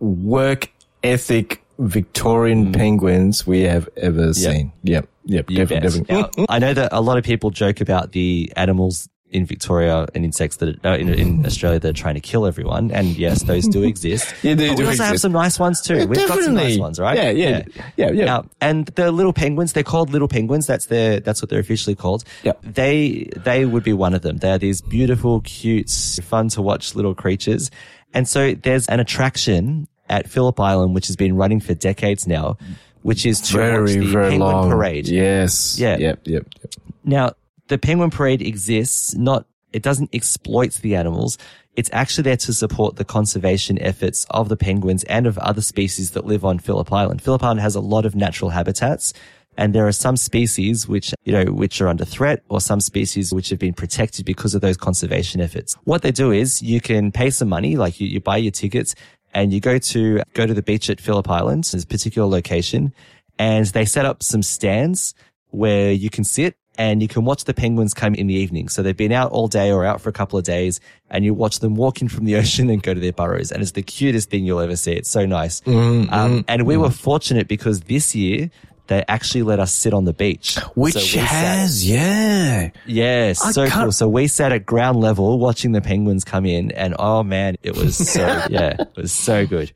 work ethic Victorian mm. penguins we have ever seen. Yep. Yep. You definitely, definitely. Now, I know that a lot of people joke about the animals in Victoria and insects that are, uh, in, in Australia that are trying to kill everyone. And yes, those do exist. Yeah, they But do we also have some nice ones too. Yeah, We've got some definitely. nice ones, right? Yeah, yeah, yeah, yeah. Now, and the little penguins, they're called little penguins. That's their, that's what they're officially called. Yeah. They, they would be one of them. They're these beautiful, cute, fun to watch little creatures. And so there's an attraction at Phillip Island, which has been running for decades now, which is to watch Very, the very penguin long. parade. Yes. Yeah. Yep. Yep. yep. Now, the penguin parade exists not, it doesn't exploit the animals. It's actually there to support the conservation efforts of the penguins and of other species that live on Phillip Island. Phillip Island has a lot of natural habitats and there are some species which, you know, which are under threat or some species which have been protected because of those conservation efforts. What they do is you can pay some money, like you, you buy your tickets and you go to, go to the beach at Phillip Island, this particular location, and they set up some stands where you can sit and you can watch the penguins come in the evening. So they've been out all day or out for a couple of days and you watch them walk in from the ocean and go to their burrows. And it's the cutest thing you'll ever see. It's so nice. Mm, um, mm, and we mm. were fortunate because this year they actually let us sit on the beach. Which So we sat- has, yeah. yeah, I so can't- cool. So we sat at ground level watching the penguins come in and oh man, it was so, yeah, it was so good.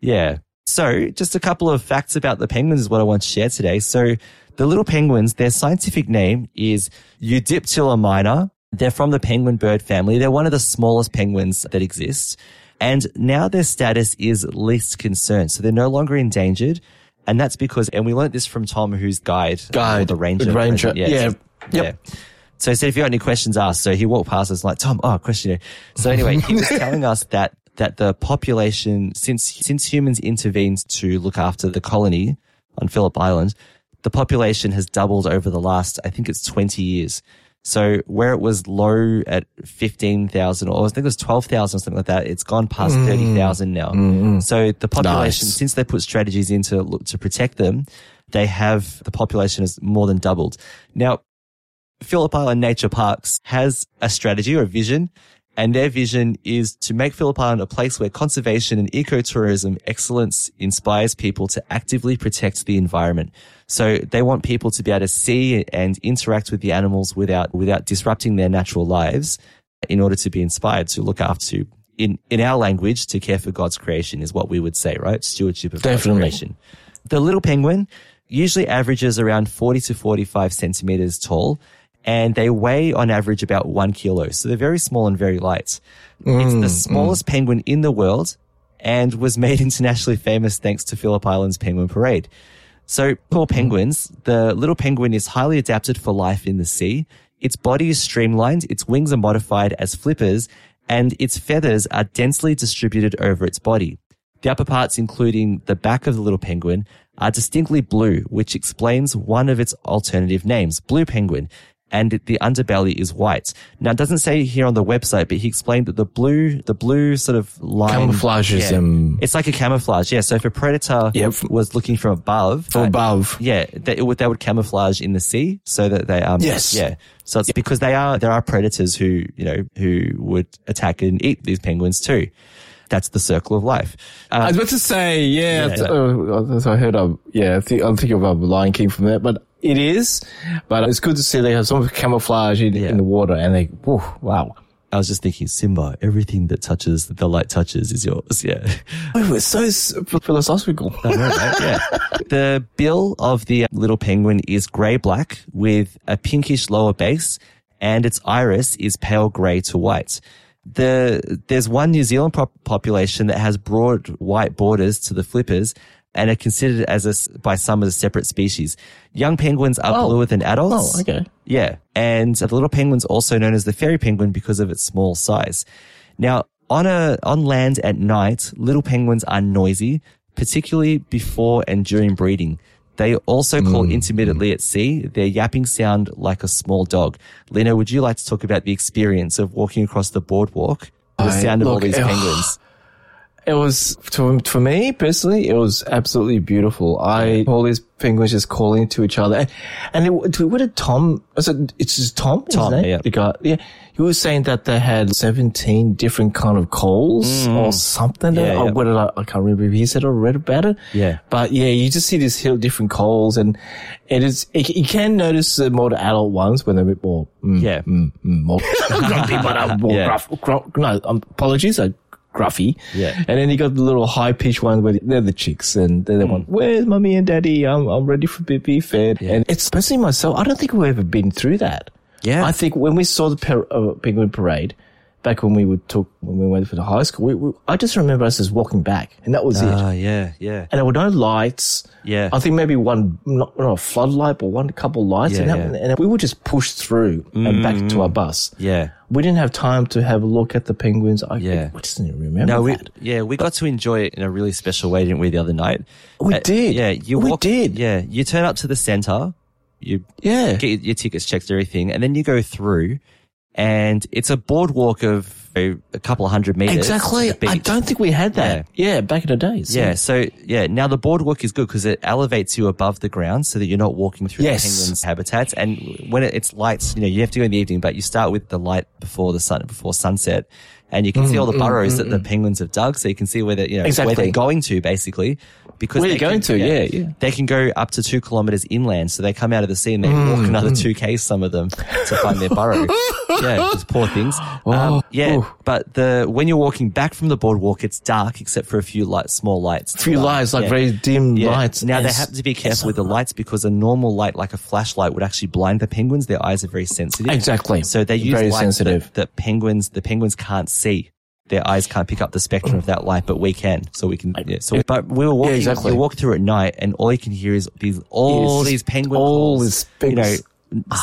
Yeah. So just a couple of facts about the penguins is what I want to share today. So the little penguins, their scientific name is Eudyptula minor. They're from the penguin bird family. They're one of the smallest penguins that exist. And now their status is least concern. So they're no longer endangered. And that's because, and we learned this from Tom, who's guide, or Guide. the ranger. Ranger, yeah. Yeah. Yep. So he said, if you got any questions, ask. So he walked past us like, Tom, oh, question. here." So anyway, he was telling us that, that the population, since, since humans intervened to look after the colony on Phillip Island, the population has doubled over the last, I think it's 20 years. So where it was low at 15,000 or I think it was 12,000 or something like that, it's gone past mm. 30,000 now. Mm-hmm. So the population, Nice. since they put strategies in to look to protect them, they have, the population has more than doubled. Now, Phillip Island Nature Parks has a strategy or a vision, and their vision is to make Phillip Island a place where conservation and ecotourism excellence inspires people to actively protect the environment. So they want people to be able to see and interact with the animals without, without disrupting their natural lives in order to be inspired to look after, in, in our language, to care for God's creation is what we would say, right? Stewardship of God's Definitely. creation. The little penguin usually averages around 40 to 45 centimeters tall and they weigh on average about one kilo. So they're very small and very light. it's the mm, mm. smallest penguin in the world and was made internationally famous thanks to Phillip Island's penguin parade. So for mm. penguins, the little penguin is highly adapted for life in the sea. Its body is streamlined, its wings are modified as flippers, and its feathers are densely distributed over its body. The upper parts, including the back of the little penguin, are distinctly blue, which explains one of its alternative names, blue penguin. And the underbelly is white. Now, it doesn't say here on the website, but he explained that the blue, the blue sort of line. Camouflages yeah, them. It's like a camouflage. Yeah. So if a predator Yep. was looking from above, From uh, above. yeah, they, it would, they would camouflage in the sea so that they, um, Yes. yeah. So it's because they are, there are predators who, you know, who would attack and eat these penguins too. That's the circle of life. I Uh, was about to say, yeah, Yeah. th- uh, I heard of, yeah, I think, I'm thinking about Lion King from that, but it is, but it's good to see they have some camouflage in, Yeah. in the water and they, whew, wow. I was just thinking, Simba, everything that touches, the light touches is yours. Yeah. Oh, it's so philosophical. I know, right? Yeah. the bill of the uh, little penguin is grey black with a pinkish lower base and its iris is pale grey to white. The, there's one New Zealand pop- population that has broad white borders to the flippers and are considered as a, s- by some as a separate species. Young penguins are Oh. bluer than adults. Oh, okay. Yeah. And the little penguin's also known as the fairy penguin because of its small size. Now, on a, on land at night, little penguins are noisy, particularly before and during breeding. They also call mm. intermittently at sea. Their yapping sound like a small dog. Lino, would you like to talk about the experience of walking across the boardwalk? The I- sound of all these penguins. It was for, for me personally, it was absolutely beautiful. I all these penguins just calling to each other, and it, what did Tom? Was it, it's just Tom. Tom, yeah. the guy. Yeah, he was saying that they had seventeen different kind of calls or something. Mm. Yeah, or what did I? I can't remember if he said or read about it. Yeah. but yeah, you just see these different calls, and it is. It, you can notice the more the adult ones when they're a bit more. Mm, Yeah. mm, mm, more grumpy, but uh, more Yeah. gruff. Gru- no, um, apologies. I, gruffy. Yeah. And then you got the little high pitched one where they're the chicks and they're the one, where's mommy and daddy? I'm, I'm ready for be, be fed. And it's personally myself, I don't think we've ever been through that. Yeah. I think when we saw the per, uh, penguin parade, back when we would took, when we went for the high school, we, we, I just remember us just walking back and that was Ah, it. yeah, yeah. And there were no lights. Yeah. I think maybe one, not, not a floodlight, but one couple lights. Yeah, and, that, yeah. Mm. and we would just push through and back to our bus. Yeah. We didn't have time to have a look at the penguins. I, Yeah. I just didn't remember No, we, that. yeah, we got to enjoy it in a really special way, didn't we, the other night? We Uh, did. Yeah, you We walk, did. Yeah, you turn up to the center, you Yeah. get your tickets checked, everything, and then you go through, and it's a boardwalk of a, a couple of hundred meters. Exactly. I don't think we had that. Yeah, back in the days. Yeah, so yeah, now the boardwalk is good because it elevates you above the ground so that you're not walking through Yes. the penguins' habitats. And when it, it's lights, you know, you have to go in the evening, but you start with the light before the sun, before sunset. And you can see mm, all the mm, burrows mm, that the penguins have dug, so you can see where they, you know, where they're going to, basically. Because Where they you're going can- to, yeah, yeah. They can go up to two kilometers inland, so they come out of the sea and they walk Mm, another two k's. Some of them to find their burrow. yeah, these poor things. Oh, um, yeah, but the when you're walking back from the boardwalk, it's dark except for a few light, small lights. A few lights, like very dim lights. Now they have to be careful with the lights because a normal light, like a flashlight, would actually blind the penguins. Their eyes are very sensitive. Exactly. So they use Very lights sensitive. That, that penguins, the penguins can't see. Their eyes can't pick up the spectrum of that light, but we can. So we can. Yeah, so, but we were walking. exactly. You walk through at night, and all you can hear is these all Yes. these penguin All calls. these you know.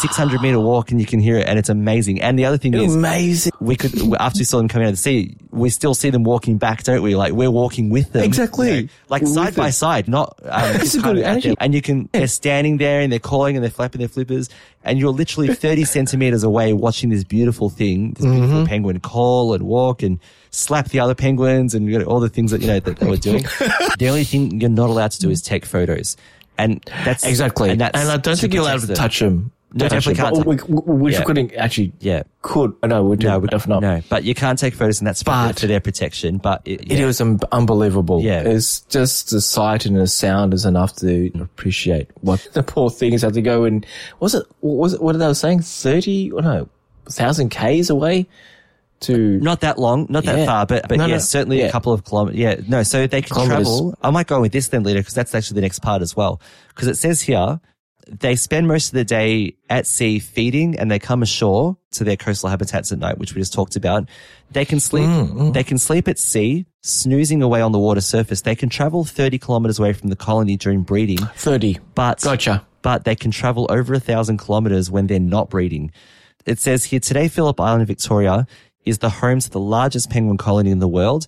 600 meter walk, and you can hear it, and it's amazing. And the other thing is, Amazing. we could after we saw them coming out of the sea, we still see them walking back, don't we? Like we're walking with them, Exactly. you know, like side with by them. side, not. Um, just a good. And you can they're standing there and they're calling and they're flapping their flippers, and you're literally 30 centimeters away watching this beautiful thing, this beautiful Mm-hmm. penguin call and walk and slap the other penguins and you know, all the things that you know that they were doing. the only thing you're not allowed to do is take photos, and that's Exactly. And, And, I don't think you're allowed to touch them. No, definitely can't But We, we Yeah. couldn't actually. Yeah. Could. Oh, no, we. No, we, if not. no, but you can't take photos, and that's for, But- for their protection. But it, It was un- unbelievable. Yeah. It's just the sight and the sound is enough to appreciate what the poor things had to go and was it, was it, what are they were saying? 30, or no, 1,000 Ks away to. not that long, not that Yeah. far, but but No, yeah, no. certainly a couple of kilometers. Yeah, no, so they can Kilometers. travel. I might go with this then later because that's actually the next part as well. Because it says here they spend most of the day at sea feeding, and they come ashore to their coastal habitats at night, which we just talked about. They can sleep. Mm, They can sleep at sea, snoozing away on the water surface. They can travel thirty kilometers away from the colony during breeding. 30. But Gotcha. But they can travel over a thousand kilometers when they're not breeding. It says here today, Phillip Island Victoria is the home to the largest penguin colony in the world,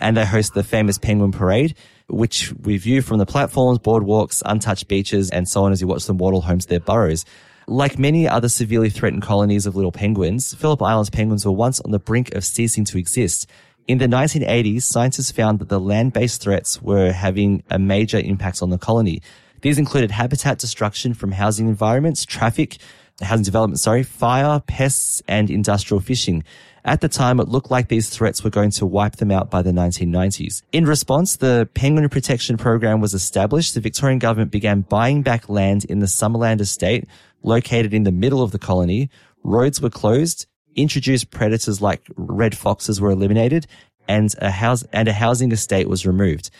and they host the famous penguin parade, which we view from the platforms, boardwalks, untouched beaches, and so on as you watch them waddle home to their burrows. Like many other severely threatened colonies of little penguins, Phillip Island's penguins were once on the brink of ceasing to exist. In the 1980s, scientists found that the land-based threats were having a major impact on the colony. These included habitat destruction from housing environments, traffic, housing development, sorry, fire, pests, and industrial fishing. At the time, it looked like these threats were going to wipe them out by the 1990s. In response, the Penguin Protection Program was established. The Victorian government began buying back land in the Summerland estate, located in the middle of the colony. Roads were closed. introduced predators like red foxes were eliminated, and a house and a housing estate was removed.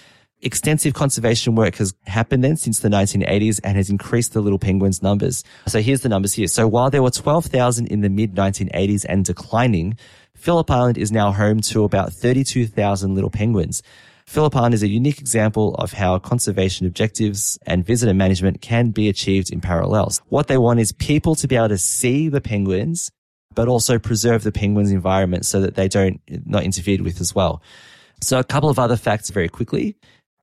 Extensive conservation work has happened then since the 1980s and has increased the little penguins numbers. So here's the numbers here. So while there were 12,000 in the mid 1980s and declining, Phillip Island is now home to about 32,000 little penguins. Phillip Island is a unique example of how conservation objectives and visitor management can be achieved in parallels. What they want is people to be able to see the penguins, but also preserve the penguins environment so that they don't not interfered with as well. So a couple of other facts very quickly.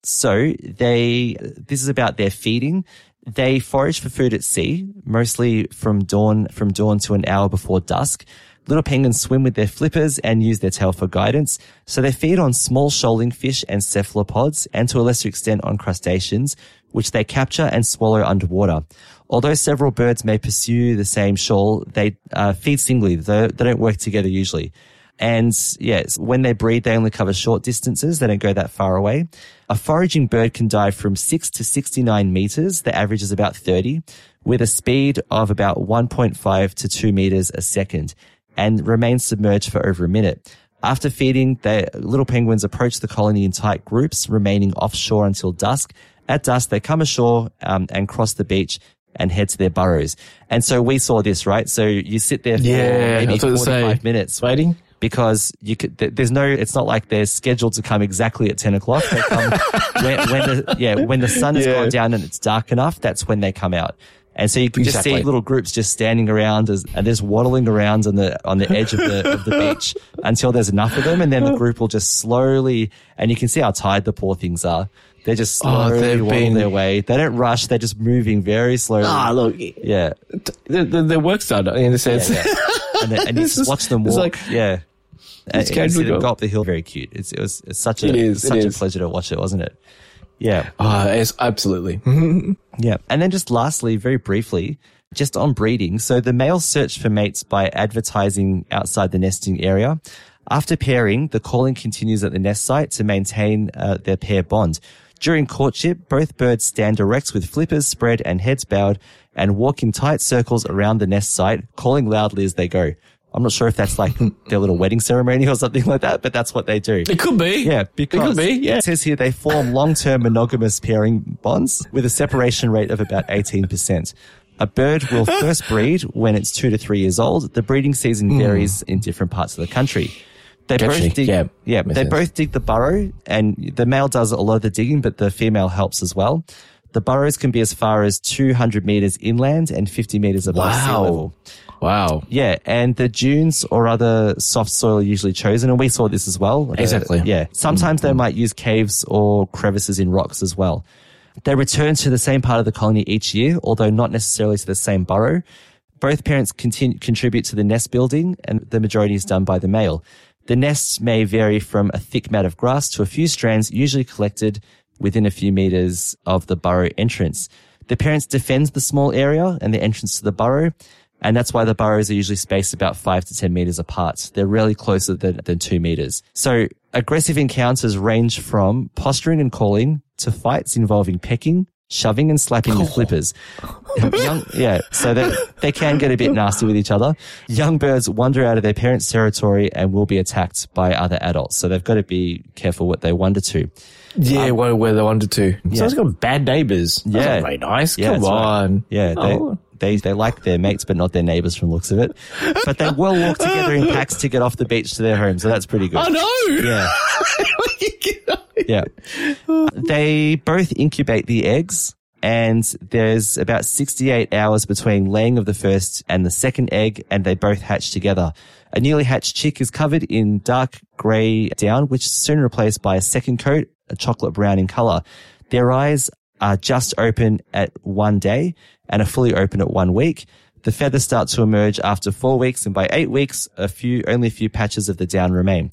So they, this is about their feeding. They forage for food at sea, mostly from dawn, from dawn to an hour before dusk. Little penguins swim with their flippers and use their tail for guidance. So they feed on small shoaling fish and cephalopods and to a lesser extent on crustaceans, which they capture and swallow underwater. Although several birds may pursue the same shoal, they uh, feed singly. They, they don't work together usually. And yes, when they breed, they only cover short distances. They don't go that far away. A foraging bird can dive from six to 69 meters. The average is about 30 with a speed of about 1.5 to two meters a second and remain submerged for over a minute. After feeding, the little penguins approach the colony in tight groups, remaining offshore until dusk. At dusk, they come ashore um, and cross the beach and head to their burrows. And so we saw this, right? So you sit there for Yeah, maybe that's what I was 45 saying. minutes Waiting. Because you could, there's no, it's not like they're scheduled to come exactly at 10 o'clock. They come when, when the, yeah, when the sun has Yeah. gone down and it's dark enough, that's when they come out. And so you can just see little groups just standing around as, and just waddling around on the, on the edge of the, of the beach until there's enough of them. And then the group will just slowly, and you can see how tired the poor things are. They're just Oh, slowly they've been- their way. They don't rush. They're just moving very slowly. Ah, look, Yeah. the, the, the work's done in a sense. Yeah, yeah. and, and you just watch them walk. like- yeah, It's you see casually them go. go up the hill. Very cute. It's, it was it's such a It is, it such is. a pleasure to watch it, wasn't it? Yeah, Ah, it's absolutely. yeah. And then just lastly, very briefly, just on breeding. So the males search for mates by advertising outside the nesting area. After pairing, the calling continues at the nest site to maintain uh, their pair bond. During courtship, both birds stand erect with flippers spread and heads bowed and walk in tight circles around the nest site, calling loudly as they go. I'm not sure if that's like their little wedding ceremony or something like that, but that's what they do. It could be. Yeah, because could be, yeah. it says here they form long-term monogamous pairing bonds with a separation rate of about 18%. A bird will first breed when it's two to three years old. The breeding season hmm. varies in different parts of the country. They both dig, Yeah, yeah, they sense. both dig the burrow and the male does a lot of the digging, but the female helps as well. The burrows can be as far as 200 meters inland and 50 meters above sea level. Wow. Yeah, and the dunes or other soft soil are usually chosen, and we saw this as well. Uh, Exactly. yeah. Sometimes they might use caves or crevices in rocks as well. They return to the same part of the colony each year, although not necessarily to the same burrow. Both parents continue, contribute to the nest building, and the majority is done by the male. The nests may vary from a thick mat of grass to a few strands, usually collected within a few meters of the burrow entrance. The parents defend the small area and the entrance to the burrow, and that's why the burrows are usually spaced about five to 10 meters apart. They're rarely closer than, than two meters. So aggressive encounters range from posturing and calling to fights involving pecking, shoving and slapping with flippers. Young, yeah, so they, they can get a bit nasty with each other. Young birds wander out of their parents' territory and will be attacked by other adults. So they've got to be careful what they wander to. Yeah, um, where, where they wanted to. yeah. Sounds like bad neighbors. That's Yeah. not very nice. Yeah, Come that's right. on. Yeah, they, Oh. they they like their mates, but not their neighbors from the looks of it. But they will walk together in packs to get off the beach to their home, so that's pretty good. Oh no! Yeah, yeah. They both incubate the eggs, and there's about 68 hours between laying of the first and the second egg, and they both hatch together. A newly hatched chick is covered in dark grey down, which is soon replaced by a second coat, a chocolate brown in color. Their eyes are just open at one day and are fully open at one week. The feathers start to emerge after four weeks, and by eight weeks, a few, only a few patches of the down remain.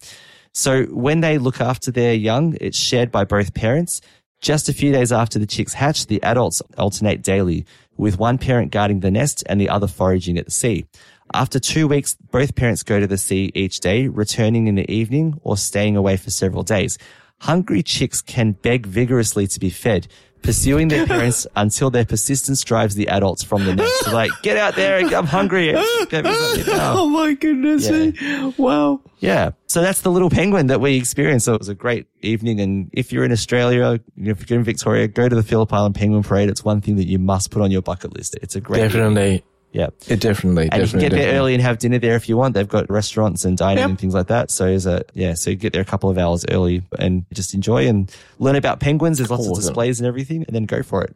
So when they look after their young, it's shared by both parents. Just a few days after the chicks hatch, the adults alternate daily, with one parent guarding the nest and the other foraging at the sea. After two weeks, both parents go to the sea each day, returning in the evening or staying away for several days. Hungry chicks can beg vigorously to be fed, pursuing their parents until their persistence drives the adults from the nest. So like, get out there, I'm hungry. Get me something now. Oh my goodness. Yeah. Eh? Wow. Yeah. So that's the little penguin that we experienced. So it was a great evening. And if you're in Australia, if you're in Victoria, go to the Phillip Island Penguin Parade. It's one thing that you must put on your bucket list. It's a great Definitely. Yeah. It definitely, And you can definitely. get there early and have dinner there if you want. They've got restaurants and dining Yep. and things like that. So is a, yeah, so you get there a couple of hours early and just enjoy and learn about penguins. There's lots of displays and everything and then go for it.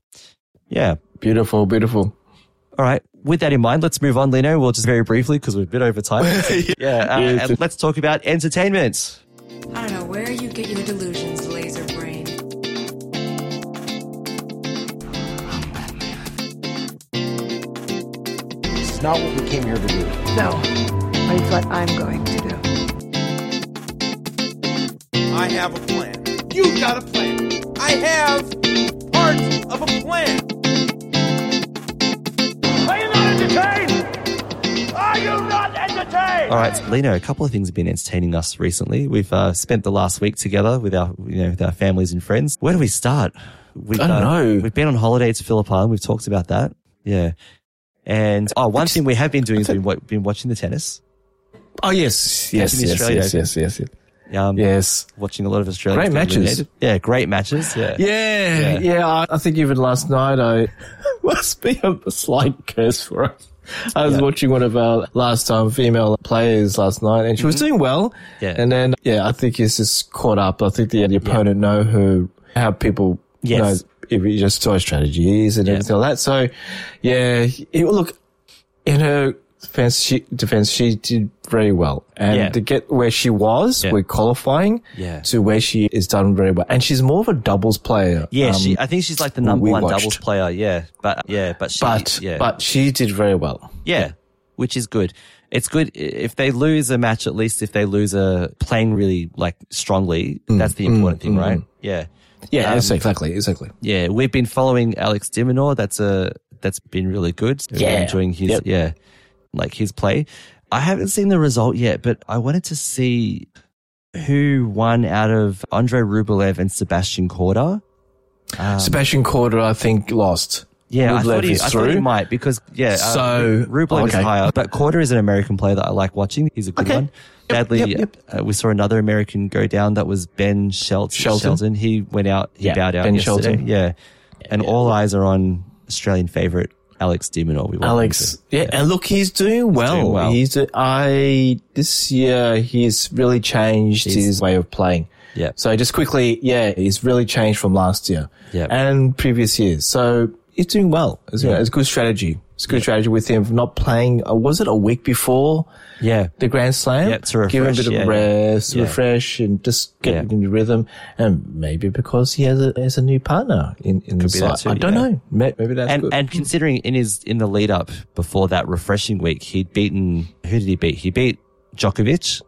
Yeah. Beautiful, beautiful. All right. With that in mind, let's move on, Lino. We'll just very briefly because we're a bit over time. yeah. uh, Yeah, and let's talk about entertainment. I don't know where you get your delusions, not what we came here to do. No, but it's what I'm going to do. I have a plan. You've got a plan. I have part of a plan. Are you not entertained? Are you not entertained? All right, Lino, a couple of things have been entertaining us recently. We've uh, spent the last week together with our, you know, with our families and friends. Where do we start? We've, I don't uh, know. We've been on holiday to Phillip Island. We've talked about that. Yeah. And oh, one thing we have been doing is been, wa- been watching the tennis. Oh, yes. Yes, yes, yes, yes, yes, yes. Um, Yes. Watching a lot of Australia. Great matches. Yeah, great matches. Yeah. Yeah, yeah. I, think even last night I must be a slight curse for us. I was Yeah. watching one of our last time female players last night, and she was doing well. Mm-hmm. Yeah. And then, yeah, I think it's just caught up. I think the, the opponent know who, how people Yes. know if you just saw strategies and Yeah. everything like that. So, yeah, it, look, in her defense, she, defense, she did very well. And Yeah. to get where she was Yeah. with qualifying Yeah. to where she is done very well. And she's more of a doubles player. Yeah, Um, she, I think she's like the number one watched. doubles player. Yeah. But, yeah, but she, but yeah. but she did very well. Yeah, which is good. It's good if they lose a match. At least if they lose a playing really like strongly, that's the important thing, mm, right? mm. Yeah, Yeah, Um, exactly, exactly. yeah. We've been following Alex de Minaur. That's a that's been really good. We're Yeah. enjoying his Yep. yeah, like his play. I haven't seen the result yet, but I wanted to see who won out of Andre Rublev and Sebastian Korda. Um, Sebastian Korda, I think, lost. Yeah, I Rublev thought, he, is I thought he might because yeah. So- uh, Rublev okay. is higher, but Korda is an American player that I like watching. He's a good Okay. one. Sadly, yep, yep. Uh, we saw another American go down. That was Ben Shel- Shelton. Shelton. He went out. He Yeah, bowed out Ben yesterday. Shelton. Yeah, and all eyes are on Australian favorite Alex de Minaur. We Alex, to- yeah, and look, he's doing well. doing well. He's do- I this year he's really changed He's- his way of playing. Yeah. So just quickly, yeah, he's really changed from last year Yeah. and previous years. So he's doing well. It's, Yeah. it's a good strategy. It's a good strategy with him not playing. Uh, was it a week before Yeah, the Grand Slam? Yeah, to refresh, Give him a bit of yeah. rest, Yeah. refresh, and just get Yeah. into rhythm. And maybe because he has a has a new partner in in the be side. too, I don't yeah. know. Maybe that's and good. and considering in his in the lead up before that refreshing week, he'd beaten who did he beat? He beat Djokovic.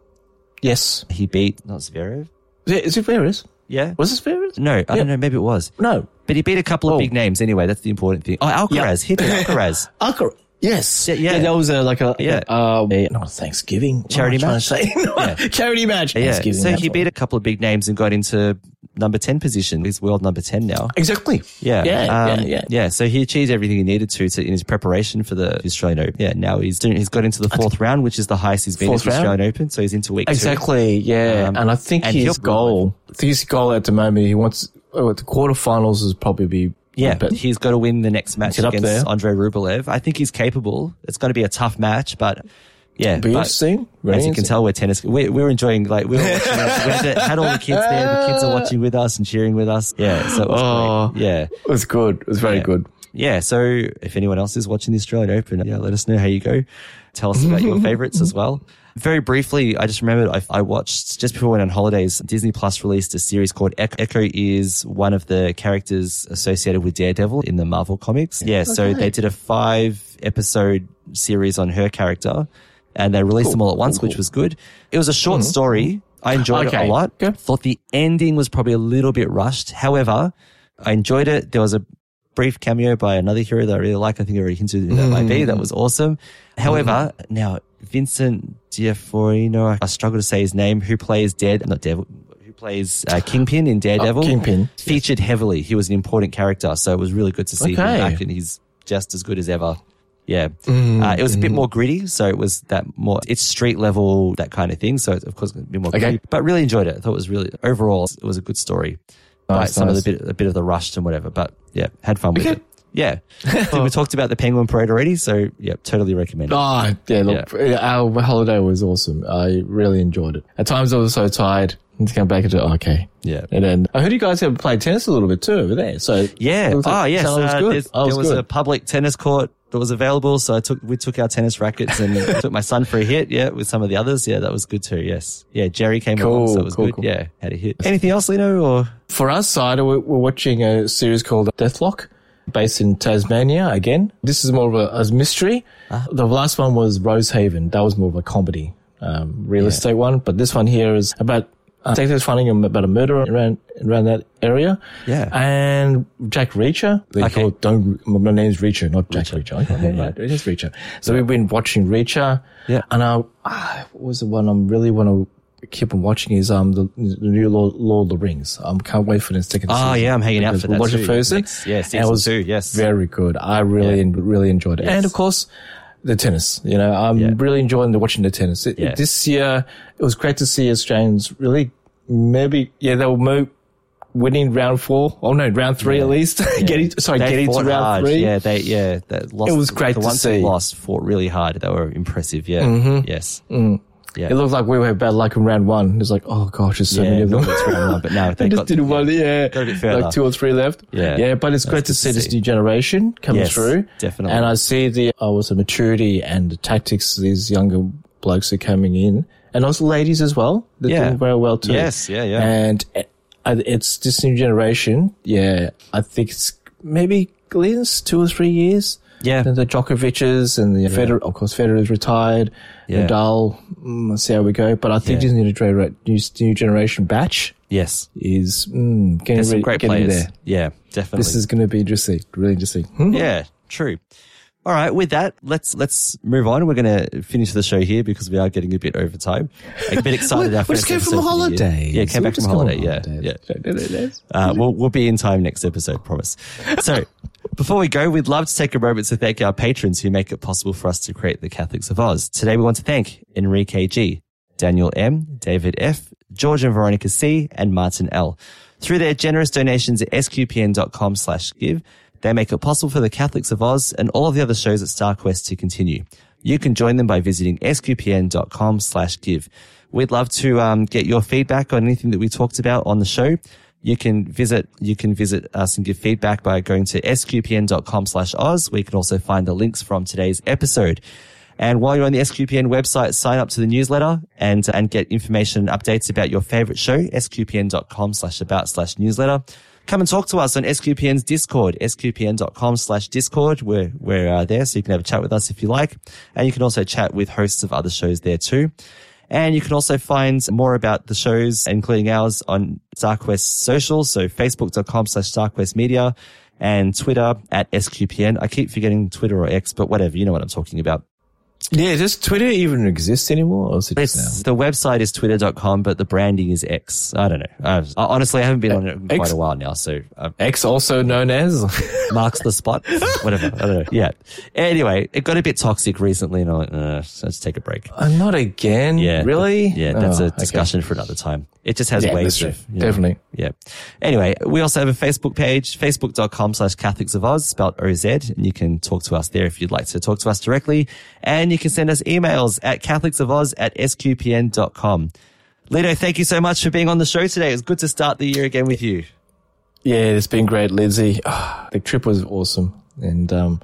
yes, He beat not Zverev. is it, is it Ferris? Yeah. Was this Ferris? No, I Yeah. don't know. Maybe it was. No. But he beat a couple of Oh. big names anyway. That's the important thing. Oh, Alcaraz. He beat Alcaraz. Alcar- yes. Yeah, yeah. that was a, like a, Yeah. uh, a, not a Thanksgiving. Charity am I trying to say? Yeah. Charity match. yeah. So he beat a couple of big names and got into number 10 position. He's world number 10 now. Exactly. Yeah. Yeah, um, yeah, yeah. So he achieved everything he needed to, to in his preparation for the Australian Open. Yeah. Now he's doing, he's got into the fourth round, which is the highest he's been at Fourth the round? Australian Open. So he's into week two. Exactly. Yeah. Um, and I think and his goal, his goal at the moment, he wants, oh, the quarterfinals is probably be, Yeah, but he's got to win the next match Get against. Andre Rublev. I think he's capable. It's going to be a tough match, but yeah, be but interesting. Very as you can tell, we're tennis. We're, we're enjoying like we were watching. it. we had, had all the kids there. The kids are watching with us and cheering with us. Yeah, so it was Oh. great. Yeah, It was good. It was very Yeah. good. yeah. So if anyone else is watching the Australian Open, yeah, let us know how you go. Tell us about your favorites as well. Very briefly, I just remembered I, I watched just before we went on holidays. Disney Plus released a series called Echo. Echo is one of the characters associated with Daredevil in the Marvel comics. Yeah, so they did a five episode series on her character, and they released Cool. them all at once, Cool, which cool. was good. It was a short mm-hmm. story. I enjoyed it a lot. Thought the ending was probably a little bit rushed. However, I enjoyed it. There was a brief cameo by another hero that I really like. I think I already hinted that might be. That mm. was awesome. However, mm-hmm. now Vincent D'Onofrio, I struggle to say his name, who plays Dead, not Devil, who plays uh, Kingpin in oh, Daredevil. Oh, Kingpin. featured heavily. He was an important character, so it was really good to see him back, and he's just as good as ever. Yeah, Mm, uh, it was a bit mm. more gritty, so it was that more. It's street level, that kind of thing. So it's, of course, a bit more Okay. gritty. But really enjoyed it. I thought it was really overall it was a good story. Like Nice, some nice. of the bit, a bit of the rushed and whatever. But yeah, had fun with it. Yeah, we talked about the Penguin Parade already, so yeah, totally recommend it. Oh, yeah, look, our holiday was awesome. I really enjoyed it. At times I was so tired. And to come back into okay, Yeah. and then I heard you guys have played tennis a little bit too over there. So Yeah. like- oh, yes. it was uh, good. I was there was good. a public tennis court that was available, so I took we took our tennis rackets and took my son for a hit. Yeah, with some of the others. Yeah, that was good too. Yes. Yeah, Jerry came along, so it was cool, good. cool. Yeah, had a hit. Anything else, Lino? Or For us side, we're, we're watching a series called Deadloch, based in Tasmania again. This is more of a, a mystery. Ah. The last one was Rosehaven. That was more of a comedy, um, real estate one. But this one here is about uh, detectives finding about a murder around around that area. Yeah. And Jack Reacher. They Okay. call don't. My name's Reacher, not Jack Reacher. Okay, right. It is Reacher. So we've been watching Reacher. Yeah. And I, ah, what was the one I'm really want to keep on watching is um the, the new Lord, Lord of the Rings. I um, can't wait for the second Oh, season. yeah, I'm hanging out for that it first. Yeah, and it was two, yes. very good. I really Yeah. really enjoyed it, Yes. and of course. The tennis, you know, I'm Yeah. really enjoying the watching the tennis. It- Yeah. This year, it was great to see Australians really, maybe, yeah, they'll move winning round four. Oh no, round three at least. getting, sorry, they getting to round hard. three. Yeah, they yeah that lost. It was great The to ones who see. lost fought really hard. They were impressive. Yeah. Mhm. Yes. Mm. Yeah. It looked like we were bad luck in round one. It's like, oh gosh, there's so Yeah, many of them. round one, but no, they they just got- did one, yeah, like two or three left. Yeah. yeah, but it's That's great to to see this new generation coming Yes, through. definitely. and I see the I was the maturity and the tactics these younger blokes are coming in, and also ladies as well. They're Yeah. doing very well too. Yes, yeah, yeah. And uh, it's this new generation. Yeah, I think it's maybe Glenn's two or three years. Yeah. And the Djokovic's and the Federer, of course, Federer's retired. Yeah. Nadal, mm, let's see how we go. But I think Yeah. this new, new, new generation batch Yes. is mm, getting, some great getting players. there. Yeah, definitely. This is going to be interesting, really interesting. Hmm? Yeah, true. All right, with that, let's let's move on. We're going to finish the show here because we are getting a bit over time. A bit excited. We- our we just came from episode for the year. holidays. Yeah, came We back from just come holiday. on Yeah, holidays. yeah. Uh, we'll we'll be in time next episode, promise. So. Before we go, we'd love to take a moment to thank our patrons who make it possible for us to create the Catholics of Oz. Today we want to thank Enrique G, Daniel M, David F, George and Veronica C, and Martin L. Through their generous donations at sqpn.com slash give, they make it possible for the Catholics of Oz and all of the other shows at StarQuest to continue. You can join them by visiting sqpn.com slash give. We'd love to um, get your feedback on anything that we talked about on the show. You can visit, you can visit us and give feedback by going to sqpn.com slash Oz, We can also find the links from today's episode. And while you're on the SQPN website, sign up to the newsletter and, and get information and updates about your favorite show, sqpn.com slash about slash newsletter. Come and talk to us on SQPN's Discord, sqpn.com slash Discord. We're, we're uh, there, so you can have a chat with us if you like. And you can also chat with hosts of other shows there too. And you can also find more about the shows, including ours, on StarQuest social. So facebook.com slash StarQuest Media and Twitter at SQPN. I keep forgetting Twitter or X, but whatever. You know what I'm talking about. Yeah, does Twitter even exist anymore? Or is it just It's, the website is twitter.com, but the branding is X. I don't know. I, honestly, I haven't been on it in quite a while now. So uh, X also known as? marks the spot. Whatever. I don't know. Yeah. Anyway, it got a bit toxic recently and I'm like, uh, let's take a break. Uh, not again. Yeah. Really? Yeah. That's Oh, a okay. discussion for another time. It just has Yeah, ways of, you know, Definitely. yeah. Anyway, we also have a Facebook page, facebook.com slash Catholics of Oz, spelled OZ, and you can talk to us there if you'd like to talk to us directly. And you can send us emails at catholicsofoz at sqpn.com. Lino, thank you so much for being on the show today. It was good to start the year again with you. Yeah, it's been great, Lindsay. Ah, the trip was awesome. And, um,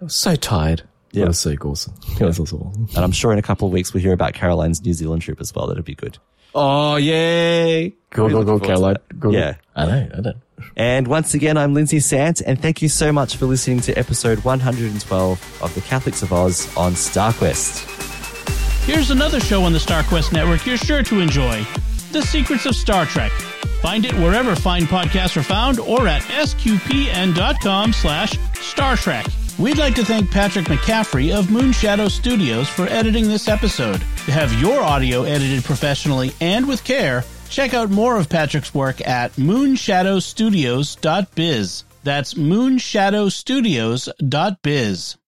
I was so tired. Yeah. It was so awesome. It was awesome. And I'm sure in a couple of weeks we'll hear about Caroline's New Zealand trip as well. That'll be good. Oh, yay. Go, Really go, looking go, forward to Caroline. that. Go, go. Yeah. I know, I know. And once again, I'm Lindsay Sant, and thank you so much for listening to episode 112 of the Catholics of Oz on StarQuest. Here's another show on the StarQuest network you're sure to enjoy The Secrets of Star Trek. Find it wherever fine podcasts are found or at sqpn.com slash Star Trek. We'd like to thank Patrick McCaffrey of Moonshadow Studios for editing this episode. To have your audio edited professionally and with care, Check out more of Patrick's work at moonshadowstudios.biz. That's moonshadowstudios.biz.